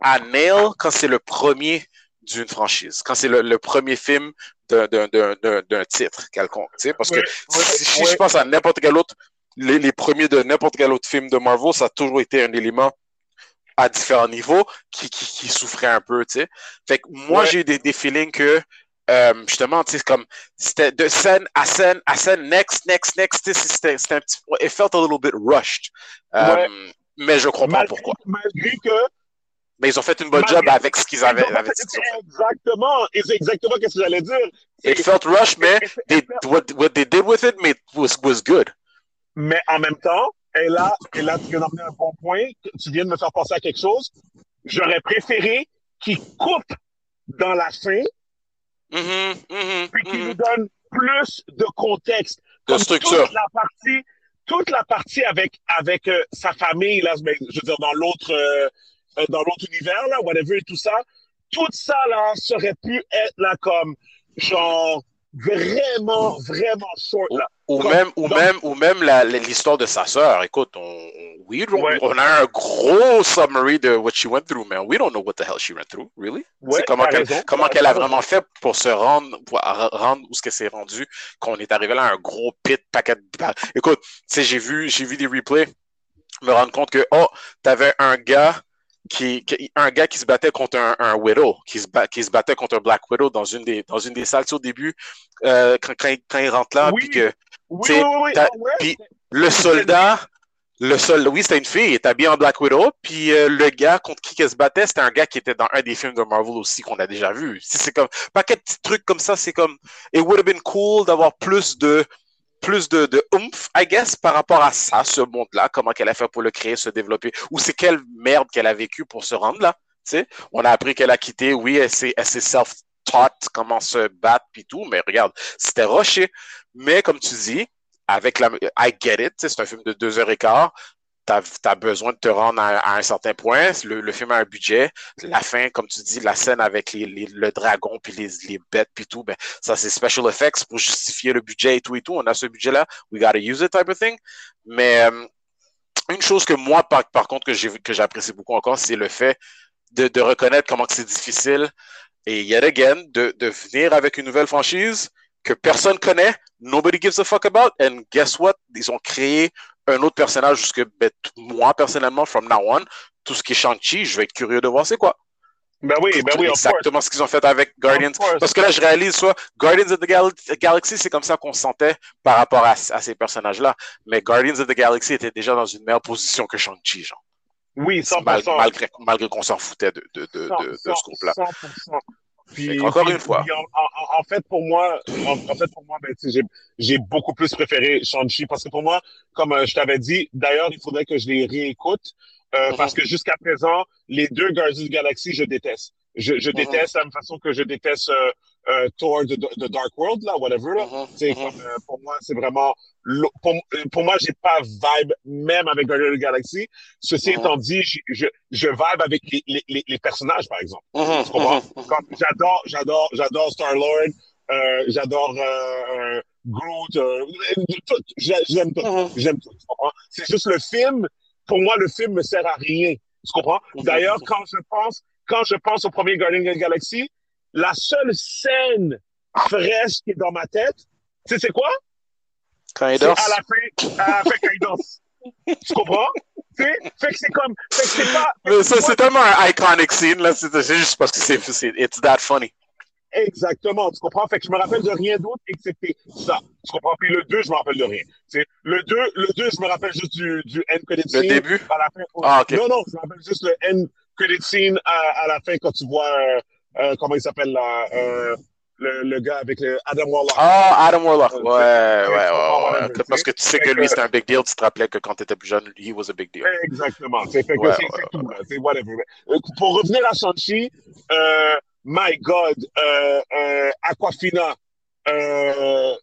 à nail quand c'est le premier d'une franchise, quand c'est le, le, premier film d'un titre quelconque. Tu sais, parce que si, si je pense à n'importe quel autre, les, les premiers de n'importe quel autre film de Marvel, ça a toujours été un élément à différents niveaux qui, qui, qui souffrait un peu, tu sais. Fait que moi, ouais. j'ai eu des, des feelings que, euh, justement, tu sais, comme, c'était de scène à scène à scène, next, next, next, c'était un petit, it felt a little bit rushed. Ouais. Um, mais je comprends malgré, pourquoi. Malgré que mais ils ont fait une bonne job avec ce qu'ils avaient. Avec exactement. Et c'est exactement ce que j'allais dire. It felt rushed, mais they, what, what they did with it made, was, was good. Mais en même temps, et là, et là, tu viens d'emmener un bon point. Tu viens de me faire penser à quelque chose. J'aurais préféré qu'ils coupent dans la fin. Mm -hmm, mm -hmm, puis mm -hmm. nous donnent plus de contexte. Structure. Toute la partie, toute la partie avec, avec euh, sa famille, là, je veux dire, dans l'autre, euh, euh, dans l'autre univers, là, whatever et tout ça, tout ça, là, serait pu être, là, comme, genre, vraiment, vraiment short. Là. Ou, même, ou même, ou même l'histoire de sa sœur. Écoute, on, on a un gros summary de what she went through, man. We don't know what the hell she went through, really. comment qu'elle, comment qu'elle a vraiment fait pour se rendre, pour rendre où ce qu'elle s'est rendu, qu'on est arrivé là un gros pit paquet de... Écoute, j'ai vu, j'ai vu des replays, me rendre compte que, oh, t'avais un gars qui, un gars qui se battait contre un, Widow, qui se, qui se battait contre un Black Widow dans une des, dans une des salles au début, euh, quand, quand, il rentre là, puis que, oui, oui, puis le soldat, le oui, c'était une fille, il était habillé en Black Widow, puis euh, le gars contre qui elle se battait, c'était un gars qui était dans un des films de Marvel aussi qu'on a déjà vu. Si c'est comme, pas de petits trucs comme ça, c'est comme, it would have been cool d'avoir plus de, plus de, de oomph, I guess, par rapport à ça, ce monde-là, comment qu'elle a fait pour le créer, se développer, ou c'est quelle merde qu'elle a vécu pour se rendre là. sais On a appris qu'elle a quitté, oui, elle s'est self-taught comment se battre puis tout, mais regarde, c'était rocher. Mais comme tu dis, avec la I get it, c'est un film de deux heures et quart, tu as, besoin de te rendre à, un certain point. Le, film a un budget. La fin, comme tu dis, la scène avec le dragon puis les, bêtes puis tout, ben, ça c'est special effects pour justifier le budget et tout et tout. On a ce budget-là. We gotta use it type of thing. Mais euh, une chose que moi, par, contre, que j'apprécie beaucoup encore, c'est le fait de, de reconnaître comment c'est difficile et yet again, de, de venir avec une nouvelle franchise que personne connaît, nobody gives a fuck about, and guess what? Ils ont créé un autre personnage jusque ben, moi personnellement, from now on, tout ce qui est Shang-Chi, je vais être curieux de voir c'est quoi. Ben oui, ben oui, Exactement ce qu'ils ont fait avec Guardians. Parce que là, je réalise, soit Guardians of the Galaxy, c'est comme ça qu'on se sentait par rapport à, ces personnages-là. Mais Guardians of the Galaxy était déjà dans une meilleure position que Shang-Chi, genre. Oui, 100%. malgré, malgré qu'on s'en foutait de, de, de, de, de ce groupe-là. 100%. Puis, encore une fois. En, fait, pour moi, en, fait, pour moi, ben, j'ai beaucoup plus préféré Shang-Chi parce que pour moi, comme euh, je t'avais dit, d'ailleurs, il faudrait que je les réécoute euh, parce que jusqu'à présent, les deux Guardians of the Galaxy, je déteste. Je, je déteste la même façon que je déteste euh, euh, Thor de, de, Dark World, là, whatever. Là. C'est comme, pour moi, c'est vraiment pour, pour, moi, j'ai pas vibe même avec Guardians of the Galaxy. Ceci uh-huh. étant dit, je, je, vibe avec les, les, les personnages, par exemple. J'adore, j'adore, j'adore Star-Lord, euh, j'adore euh, Groot, euh, tout. J'aime tout. J'aime tout. C'est juste le film, pour moi, le film me sert à rien. Tu comprends? D'ailleurs, quand je pense, quand je pense au premier Guardian of the Galaxy, la seule scène fraîche qui est dans ma tête, tu sais c'est quoi? Quand il danse. À la fin, à la fin quand il danse. tu comprends? Fait que c'est comme. Fait que c'est pas. c'est tellement un iconic scene, là. C'est juste parce que c'est. It's that funny. Exactement, tu comprends? Fait que je me rappelle de rien d'autre excepté ça. Tu comprends? Puis le 2, je me rappelle de rien. T'sais, le 2, le 2, je me rappelle juste du, du end credit scene. Le début? À la fin. Ah, ok. Non, non, je me rappelle juste le end credit scene à, à la fin quand tu vois, euh, comment il s'appelle là, euh, le, le, gars avec le Adam Warlock. Ah, Adam Warlock. Ouais, ouais, ouais. ouais, Parce que tu sais que lui, c'était un big deal. Tu te rappelais que quand tu étais plus jeune, he was a big deal. Exactement. C'est fait que c'est tout. C'est whatever. Pour revenir à Shang-Chi, euh, my God, euh, euh, Aquafina, euh,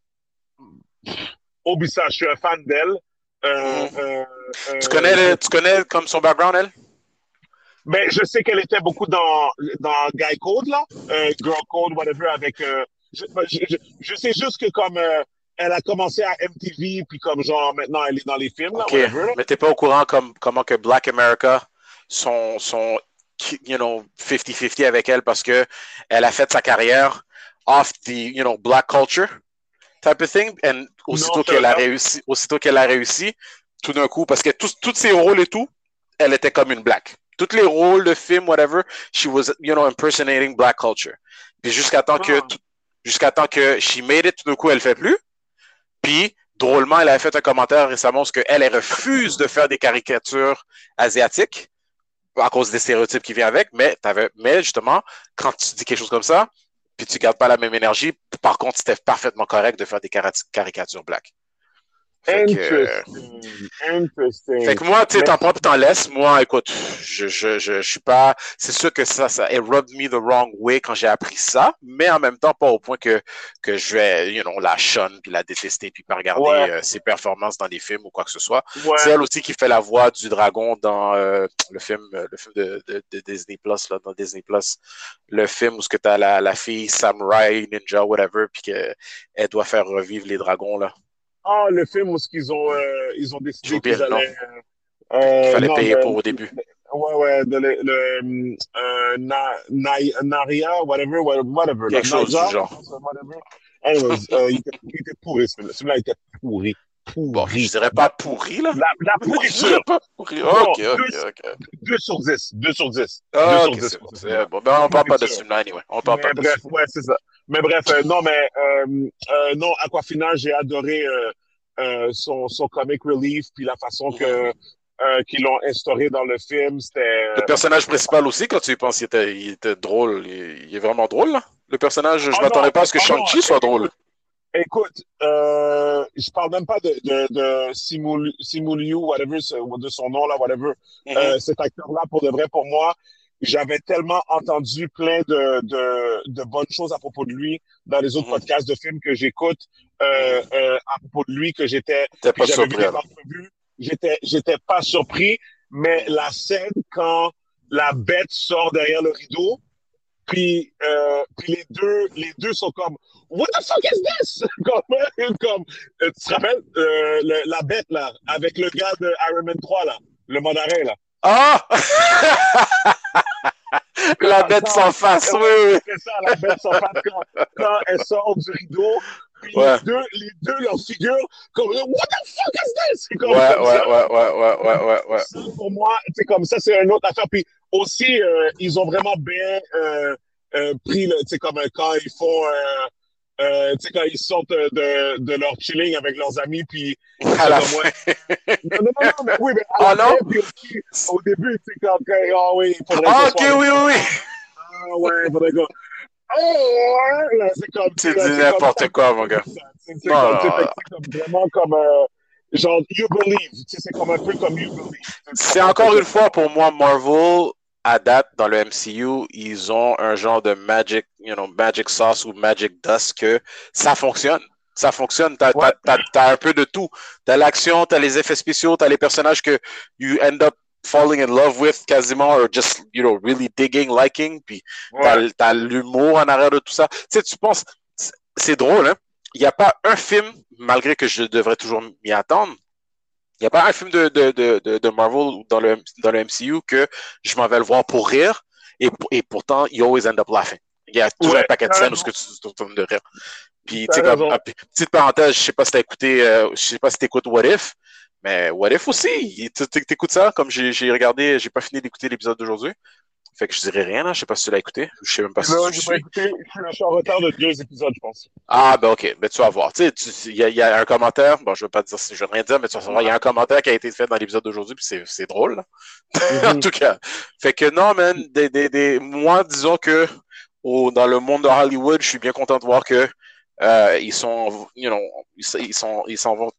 Obisa, je suis un fan d'elle. Euh, mm. euh, tu, connais tu connais comme son background, elle? Ben, je sais qu'elle était beaucoup dans, dans Guy Code, là, euh, Girl Code, whatever, avec. Euh, ben, je, je, je, sais juste que comme euh, elle a commencé à MTV, puis comme genre maintenant elle est dans les films, là, whatever, là. Mais t'es pas au courant comme, comment que Black America sont, sont you know, 50-50 avec elle parce que elle a fait sa carrière off the, you know, black culture type of thing. And aussitôt qu'elle a réussi, aussitôt qu'elle a réussi, tout d'un coup, parce que tous ses rôles et tout, elle était comme une black tous les rôles de film, whatever, she was, you know, impersonating black culture. Puis jusqu'à temps que, ah. jusqu'à temps que she made it, tout d'un coup, elle fait plus. Puis, drôlement, elle a fait un commentaire récemment parce qu'elle, elle refuse de faire des caricatures asiatiques à cause des stéréotypes qui viennent avec, mais, mais justement, quand tu dis quelque chose comme ça, puis tu gardes pas la même énergie, par contre, c'était parfaitement correct de faire des caricatures black. Interesting. Fait que moi, tu sais, t'en prends et t'en laisses. Moi, écoute, je, je, je, je suis pas. C'est sûr que ça, ça, it rubbed me the wrong way quand j'ai appris ça, mais en même temps, pas au point que, que je vais, you know, la shun puis la détester puis pas regarder euh, ses performances dans des films ou quoi que ce soit. C'est elle aussi qui fait la voix du dragon dans euh, le film, euh, le film de, de, de, Disney Plus, là, dans Disney Plus. Le film où ce que t'as la, la fille samurai, ninja, whatever, puis qu'elle doit faire revivre les dragons, là. Ah, le film où ils ont, euh, ils ont décidé qu'ils allaient. Euh, Il fallait payer pour au début. Ouais, ouais, le, le euh, na, na, Naria, whatever, whatever. Quelque chose du genre. Whatever. Anyways, euh, il, était, il était pourri, ce film-là. Celui-là était pourri. Pourri. Bon, je dirais pas pourri, là. La, la pourriture. pas pourri. Ok, ok, ok. 2 sur 10. 2 sur 10. Ah, 2 sur 10. Bon, bon, ben, on parle pas de ce film-là, anyway. On parle mais pas bref, de ouais, c'est ça. Mais bref, euh, non, mais euh, euh, non, Aquafina, j'ai adoré euh, euh, son, son comic relief, puis la façon que euh, qu'ils l'ont instauré dans le film, c'était... Le personnage principal aussi, quand tu y penses, il était, il était drôle. Il, il, est vraiment drôle, là. Le personnage, je Ah m'attendais pas à ce que non, Shang-Chi soit drôle. Écoute, euh, je parle même pas de, de, de Simu, Simu Liu, whatever, de son nom là, whatever. Mhm. Euh, cet acteur-là, pour de vrai, pour moi, j'avais tellement entendu plein de, de, de bonnes choses à propos de lui dans les autres Mhm. podcasts de films que j'écoute euh, euh, à propos de lui que j'étais. J'étais, j'étais pas surpris, mais la scène quand la bête sort derrière le rideau, puis, euh, puis les deux, les deux sont comme What the fuck is this? *laughs* Comme, *laughs* comme euh, tu te rappelles euh, le- la bête là, avec le gars de Iron Man 3 là, le mandarin là. Ah! *laughs* La bête sans face, oui. C'est ça, la bête sans face quand, quand elle sort du rideau. Puis Ouais. les, deux, les deux, leur figure comme What the fuck is this? Ouais, comme, ouais, comme ouais, ça. ouais, ouais, ouais, ouais, ouais. Ça, pour moi, c'est comme ça, c'est une autre affaire. Puis aussi, euh, ils ont vraiment bien euh, euh, pris, tu sais, comme quand ils font, tu sais, quand ils sortent de, de leur chilling avec leurs amis, puis À la fin. ouais. non, non, non, mais oui, mais à Ah, la non? fin, puis aussi, au début, tu sais, quand, ah oui, il faudrait Ah, ok, soit- oui, oui, oui. Ah ouais, il faudrait que, oh, là, c'est comme, Tu dis n'importe quoi, mon gars. c'est Non, comme, vraiment comme, genre, you believe, tu sais, c'est comme un peu comme you believe. C'est encore une fois pour moi Marvel à date dans le MCU, ils ont un genre de magic, you know, magic sauce ou magic dust que ça fonctionne. Ça fonctionne. T'as, Ouais. un peu de tout. T'as l'action, t'as les effets spéciaux, t'as les personnages que you end up falling in love with quasiment or just, you know, really digging, liking. Puis t'as, Ouais. t'as l'humour en arrière de tout ça. Tu sais, tu penses, c'est- c'est drôle, hein? Il n'y a pas un film, malgré que je devrais toujours m'y attendre, il n'y a pas un film de, de, de, Marvel dans le, dans le MCU que je m'en vais le voir pour rire et, et pourtant, you always end up laughing. Il y a toujours Ouais, un paquet de scènes où raison. ce que tu tu tournes de rire. Puis, tu sais, comme, ah, petite parenthèse, je sais pas si t'as écouté, euh, je sais pas si t'écoutes What If, mais What If aussi, t'écoutes ça, comme j'ai j'ai regardé, j'ai pas fini d'écouter l'épisode d'aujourd'hui. Fait que je dirais rien, là, je sais pas si tu l'as écouté, je sais même pas si tu suis. écouté. Je suis- en retard de deux épisodes, je pense. Ah, ben ok, ben tu vas voir. Tu sais, tu- il y, a- il y a un commentaire, bon, je veux pas dire, je veux rien dire, mais tu vas savoir, il y a un commentaire qui a été fait dans l'épisode d'aujourd'hui, puis c'est drôle, là. *laughs* en tout cas. Fait que non, man, des, des, des, moi, disons que au, dans le monde de Hollywood, je suis bien content de voir que euh, ils sont, you know, ils, sont, ils s'en vont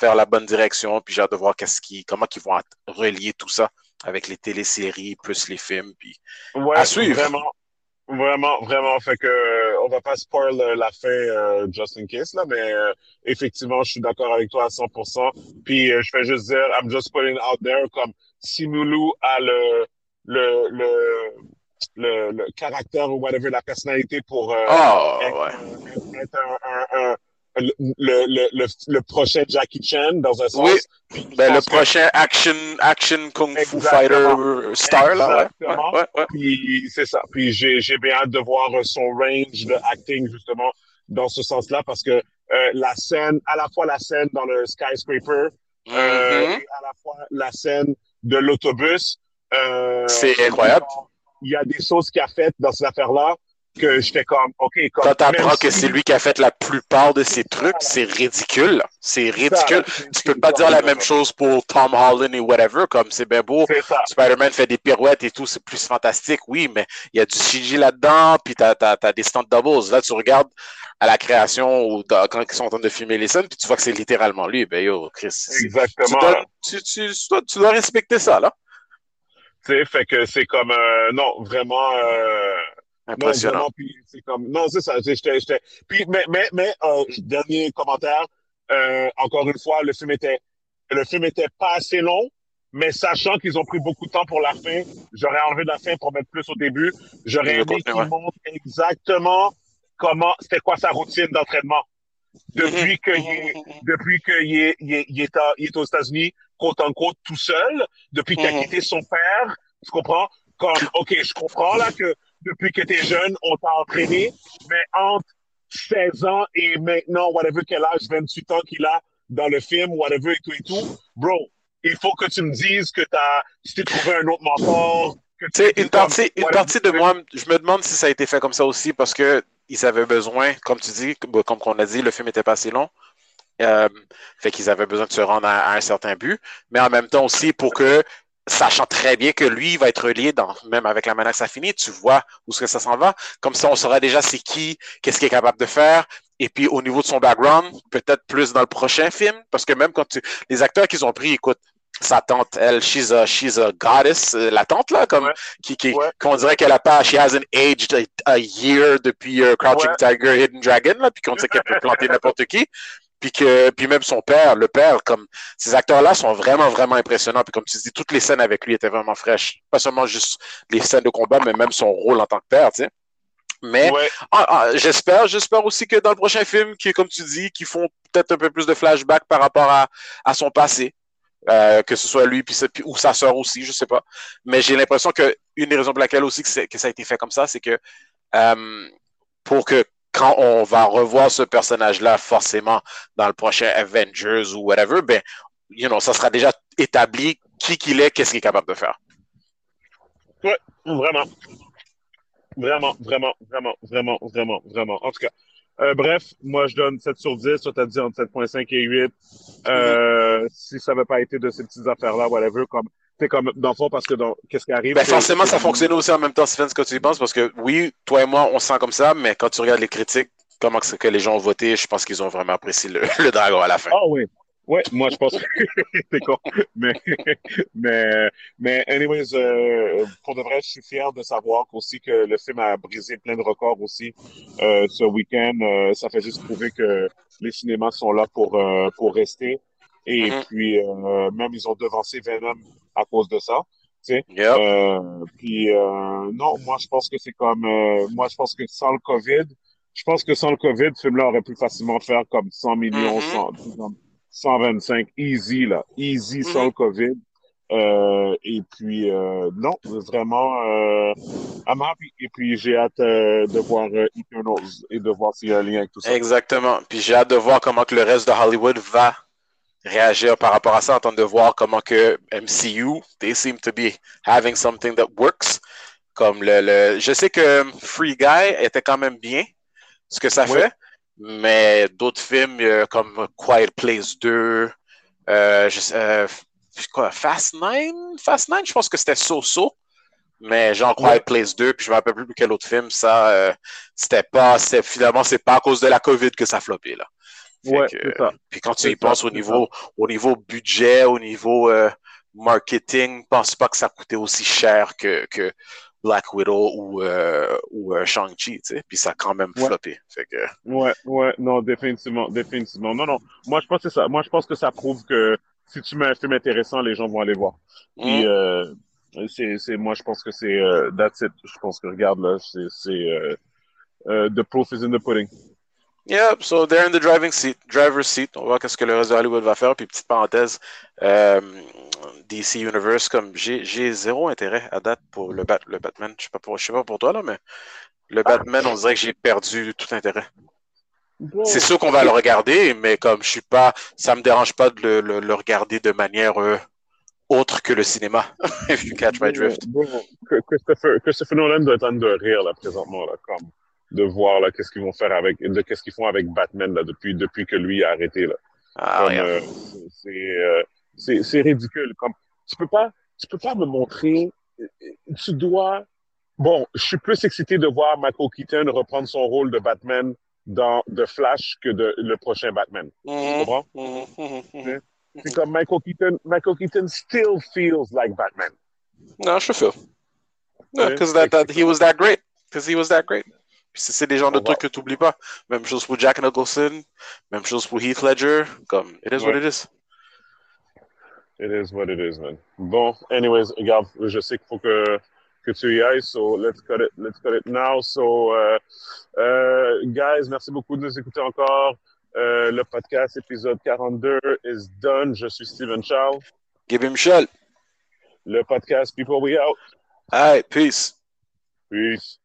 vers la bonne direction, puis j'ai hâte de voir qu'est-ce qui, comment ils vont relier tout ça avec les téléséries plus les films, puis Ouais, À suivre. Vraiment, vraiment, vraiment. Fait que, on va pas spoil la fin euh, just in case, là, mais euh, effectivement, je suis d'accord avec toi à 100%. Puis, euh, je fais juste dire, I'm just putting out there, comme Simulu a le, le, le, le, le caractère ou whatever, la personnalité pour euh, oh, être, ouais. être un, un, un- le, le, le, le prochain Jackie Chan, dans un sens. Oui. Puis, Ben, le que- prochain action, action kung fu fighter star, là, ouais. Ouais, ouais. Puis c'est ça. Puis j'ai j'ai bien hâte de voir son range de acting justement dans ce sens-là parce que euh, la scène, à la fois la scène dans le skyscraper, euh, Mhm. et à la fois la scène de l'autobus. euh, C'est incroyable. Il y a des choses qu'il a faites dans cette affaire-là que j'étais comme, OK. Comme, Quand t'apprends que c'est lui qui a fait la plupart de ces trucs, c'est ridicule. C'est ridicule. tu peux pas dire la même chose pour Tom Holland et whatever, comme c'est bien beau. Spider-Man fait des pirouettes et tout, c'est plus fantastique, oui, mais il y a du CG là-dedans, puis t'as as, des stunt doubles. Là, tu regardes à la création ou quand ils sont en train de filmer les scènes, puis tu vois que c'est littéralement lui. Ben yo, Chris. Exactement. Tu dois, tu, tu, dois, respecter ça, là. Tu sais, fait que c'est comme, euh, non, vraiment, euh, Impressionnant. Non, c'est comme, non, c'est ça. J'étais, puis, mais, mais, mais euh, dernier commentaire. Euh, encore une fois, le film était, le film était pas assez long, mais sachant qu'ils ont pris beaucoup de temps pour la fin, j'aurais enlevé la fin pour mettre plus au début. J'aurais aimé qu'ils montrent exactement comment, c'était quoi sa routine d'entraînement. Depuis que est, depuis qu'il est, il est, il est, il est aux États-Unis, côte en côte, tout seul, depuis qu'il a mm-hmm. quitté son père, tu comprends? Comme, OK, je comprends là que depuis que tu es jeune, on t'a entraîné, mais entre 16 ans et maintenant, whatever quel âge, 28 ans qu'il a dans le film, whatever et tout et tout, bro, il faut que tu me dises que as, tu t'es trouvé un autre mentor. Tu sais, une partie, une partie de moi, je me demande si ça a été fait comme ça aussi parce que ils avaient besoin, comme tu dis, comme on a dit, le film était pas assez long. Euh, fait qu'ils avaient besoin de se rendre à, un certain but, mais en même temps aussi pour que sachant très bien que lui va être relié dans, même avec la menace infinie, tu vois où que ça s'en va. Comme ça, on saura déjà c'est qui, qu'est-ce qu'il est capable de faire. Et puis, au niveau de son background, peut-être plus dans le prochain film, parce que même quand tu, les acteurs qu'ils ont pris, écoute, sa tante, elle, she's a, she's a goddess, euh, la tante, là, comme, qui, qui, qu'on dirait qu'elle a pas, she hasn't aged a, year depuis euh, Crouching Tiger, Hidden Dragon, là, puis qu'on sait qu'elle peut planter *laughs* n'importe qui puis que puis même son père, le père, comme ces acteurs-là sont vraiment vraiment impressionnants. Puis comme tu dis, toutes les scènes avec lui étaient vraiment fraîches. Pas seulement juste les scènes de combat, mais même son rôle en tant que père, tu sais. Mais ah, ah, j'espère, j'espère aussi que dans le prochain film, qui comme tu dis, qui font peut-être un peu plus de flashback par rapport à, à son passé, euh, que ce soit lui puis, ou sa sœur aussi, je sais pas. Mais j'ai l'impression que une des raisons pour laquelle aussi que, que ça a été fait comme ça, c'est que euh, pour que quand on va revoir ce personnage-là forcément dans le prochain Avengers ou whatever, ben, you know, ça sera déjà établi qui qu'il est, qu'est-ce qu'il est capable de faire. Oui, vraiment. Vraiment, vraiment, vraiment, vraiment, vraiment, vraiment. En tout cas, euh, bref, moi, je donne 7 sur 10. Toi, t'as dit entre 7.5 et 8. Euh. Si ça n'avait pas été de ces petites affaires-là, whatever, comme c'est comme, dans le fond, parce que qu'est-ce qui arrive? Ben, forcément, ça fonctionne aussi en même temps, Sven, ce que tu y penses, parce que oui, toi et moi, on se sent comme ça, mais quand tu regardes les critiques, comment que les gens ont voté, je pense qu'ils ont vraiment apprécié le, *laughs* le, dragon à la fin. Ah oui. Oui, moi je pense que *laughs* c'est con. Mais, mais, mais anyways, euh, pour de vrai, je suis fier de savoir aussi que le film a brisé plein de records aussi euh, ce week-end. Euh, ça fait juste prouver que les cinémas sont là pour, pour rester. Et mm-hmm. puis, même ils ont devancé Venom à cause de ça. Tu sais. Euh, puis euh, non, moi je pense que c'est comme euh, moi je pense que sans le COVID, je pense que sans le COVID, ce film-là aurait pu facilement faire comme 100 millions, 125 mm-hmm. easy là, easy sans mm-hmm. le COVID. Euh, et puis euh, non, vraiment, euh, I'm happy. Et puis j'ai hâte de voir Eternals et de voir s'il y a un lien avec tout ça. Exactement. Puis j'ai hâte de voir comment que le reste de Hollywood va réagir par rapport à ça, en train de voir comment que MCU, they seem to be having something that works. Comme le, le je sais que Free Guy était quand même bien, ce que ça fait, mais d'autres films euh, comme Quiet Place 2, euh, je, euh, quoi, Fast Nine, Fast Nine, je pense que c'était so-so. Mais genre Quiet Place 2, puis je me rappelle plus quel autre film, ça, euh, c'était pas, finalement, c'est pas à cause de la COVID que ça floppait, là. Ouais, Puis quand tu y penses au niveau, au niveau budget, au niveau euh, marketing, pense pas que ça coûtait aussi cher que, que Black Widow ou, euh, ou euh, Shang-Chi, tu sais. Puis ça a quand même floppé. Fait que... Ouais, ouais, non, définitivement, définitivement. Non, non. Moi, je pense que ça. Moi, je pense que ça prouve que si tu mets un film intéressant, les gens vont aller voir. Puis, mm. c'est, c'est, moi, je pense que c'est, that's it. Je pense que, regarde, là, c'est, c'est, the proof is in the pudding. Yeah, so they're in the driving seat, driver's seat. On va voir qu'est-ce que le reste de Hollywood va faire. Puis petite parenthèse, euh, DC Universe, comme j'ai zéro intérêt à date pour le, le Batman. Je sais pas pour, je sais pas pour toi là, mais le Batman, on dirait que j'ai perdu tout intérêt. C'est sûr qu'on va le regarder, mais comme je suis pas, ça me dérange pas de le, le, regarder de manière euh, autre que le cinéma. *laughs* If you catch my drift. Christopher, Christopher Nolan doit être en de rire là présentement là, comme. De voir là qu'est-ce qu'ils vont faire avec, de qu'est-ce qu'ils font avec Batman là depuis depuis que lui a arrêté là. Ah, euh, euh, c'est c'est ridicule. Comme tu peux pas tu peux pas me montrer. Tu dois. Bon, je suis plus excité de voir Michael Keaton reprendre son rôle de Batman dans The Flash que de le prochain Batman. Tu mm-hmm. comprends? Mm-hmm. Mm-hmm. C'est comme Michael Keaton. Michael Keaton still feels like Batman. Non, je feel. No, because that, that, he was that great. Because he was that great. C'est des genres de trucs que tu n'oublies pas. Même chose pour Jack Nicholson, même chose pour Heath Ledger. Comme, it is what it is. It is what it is, man. Bon, anyways, regarde, je sais qu'il faut que, que tu y ailles, so let's cut it, let's cut it now. So, uh, uh, guys, merci beaucoup de nous écouter encore. Uh, le podcast épisode 42 is done. Je suis Steven Charles. Give him Michel. Le podcast People We Out. All right, peace. Peace.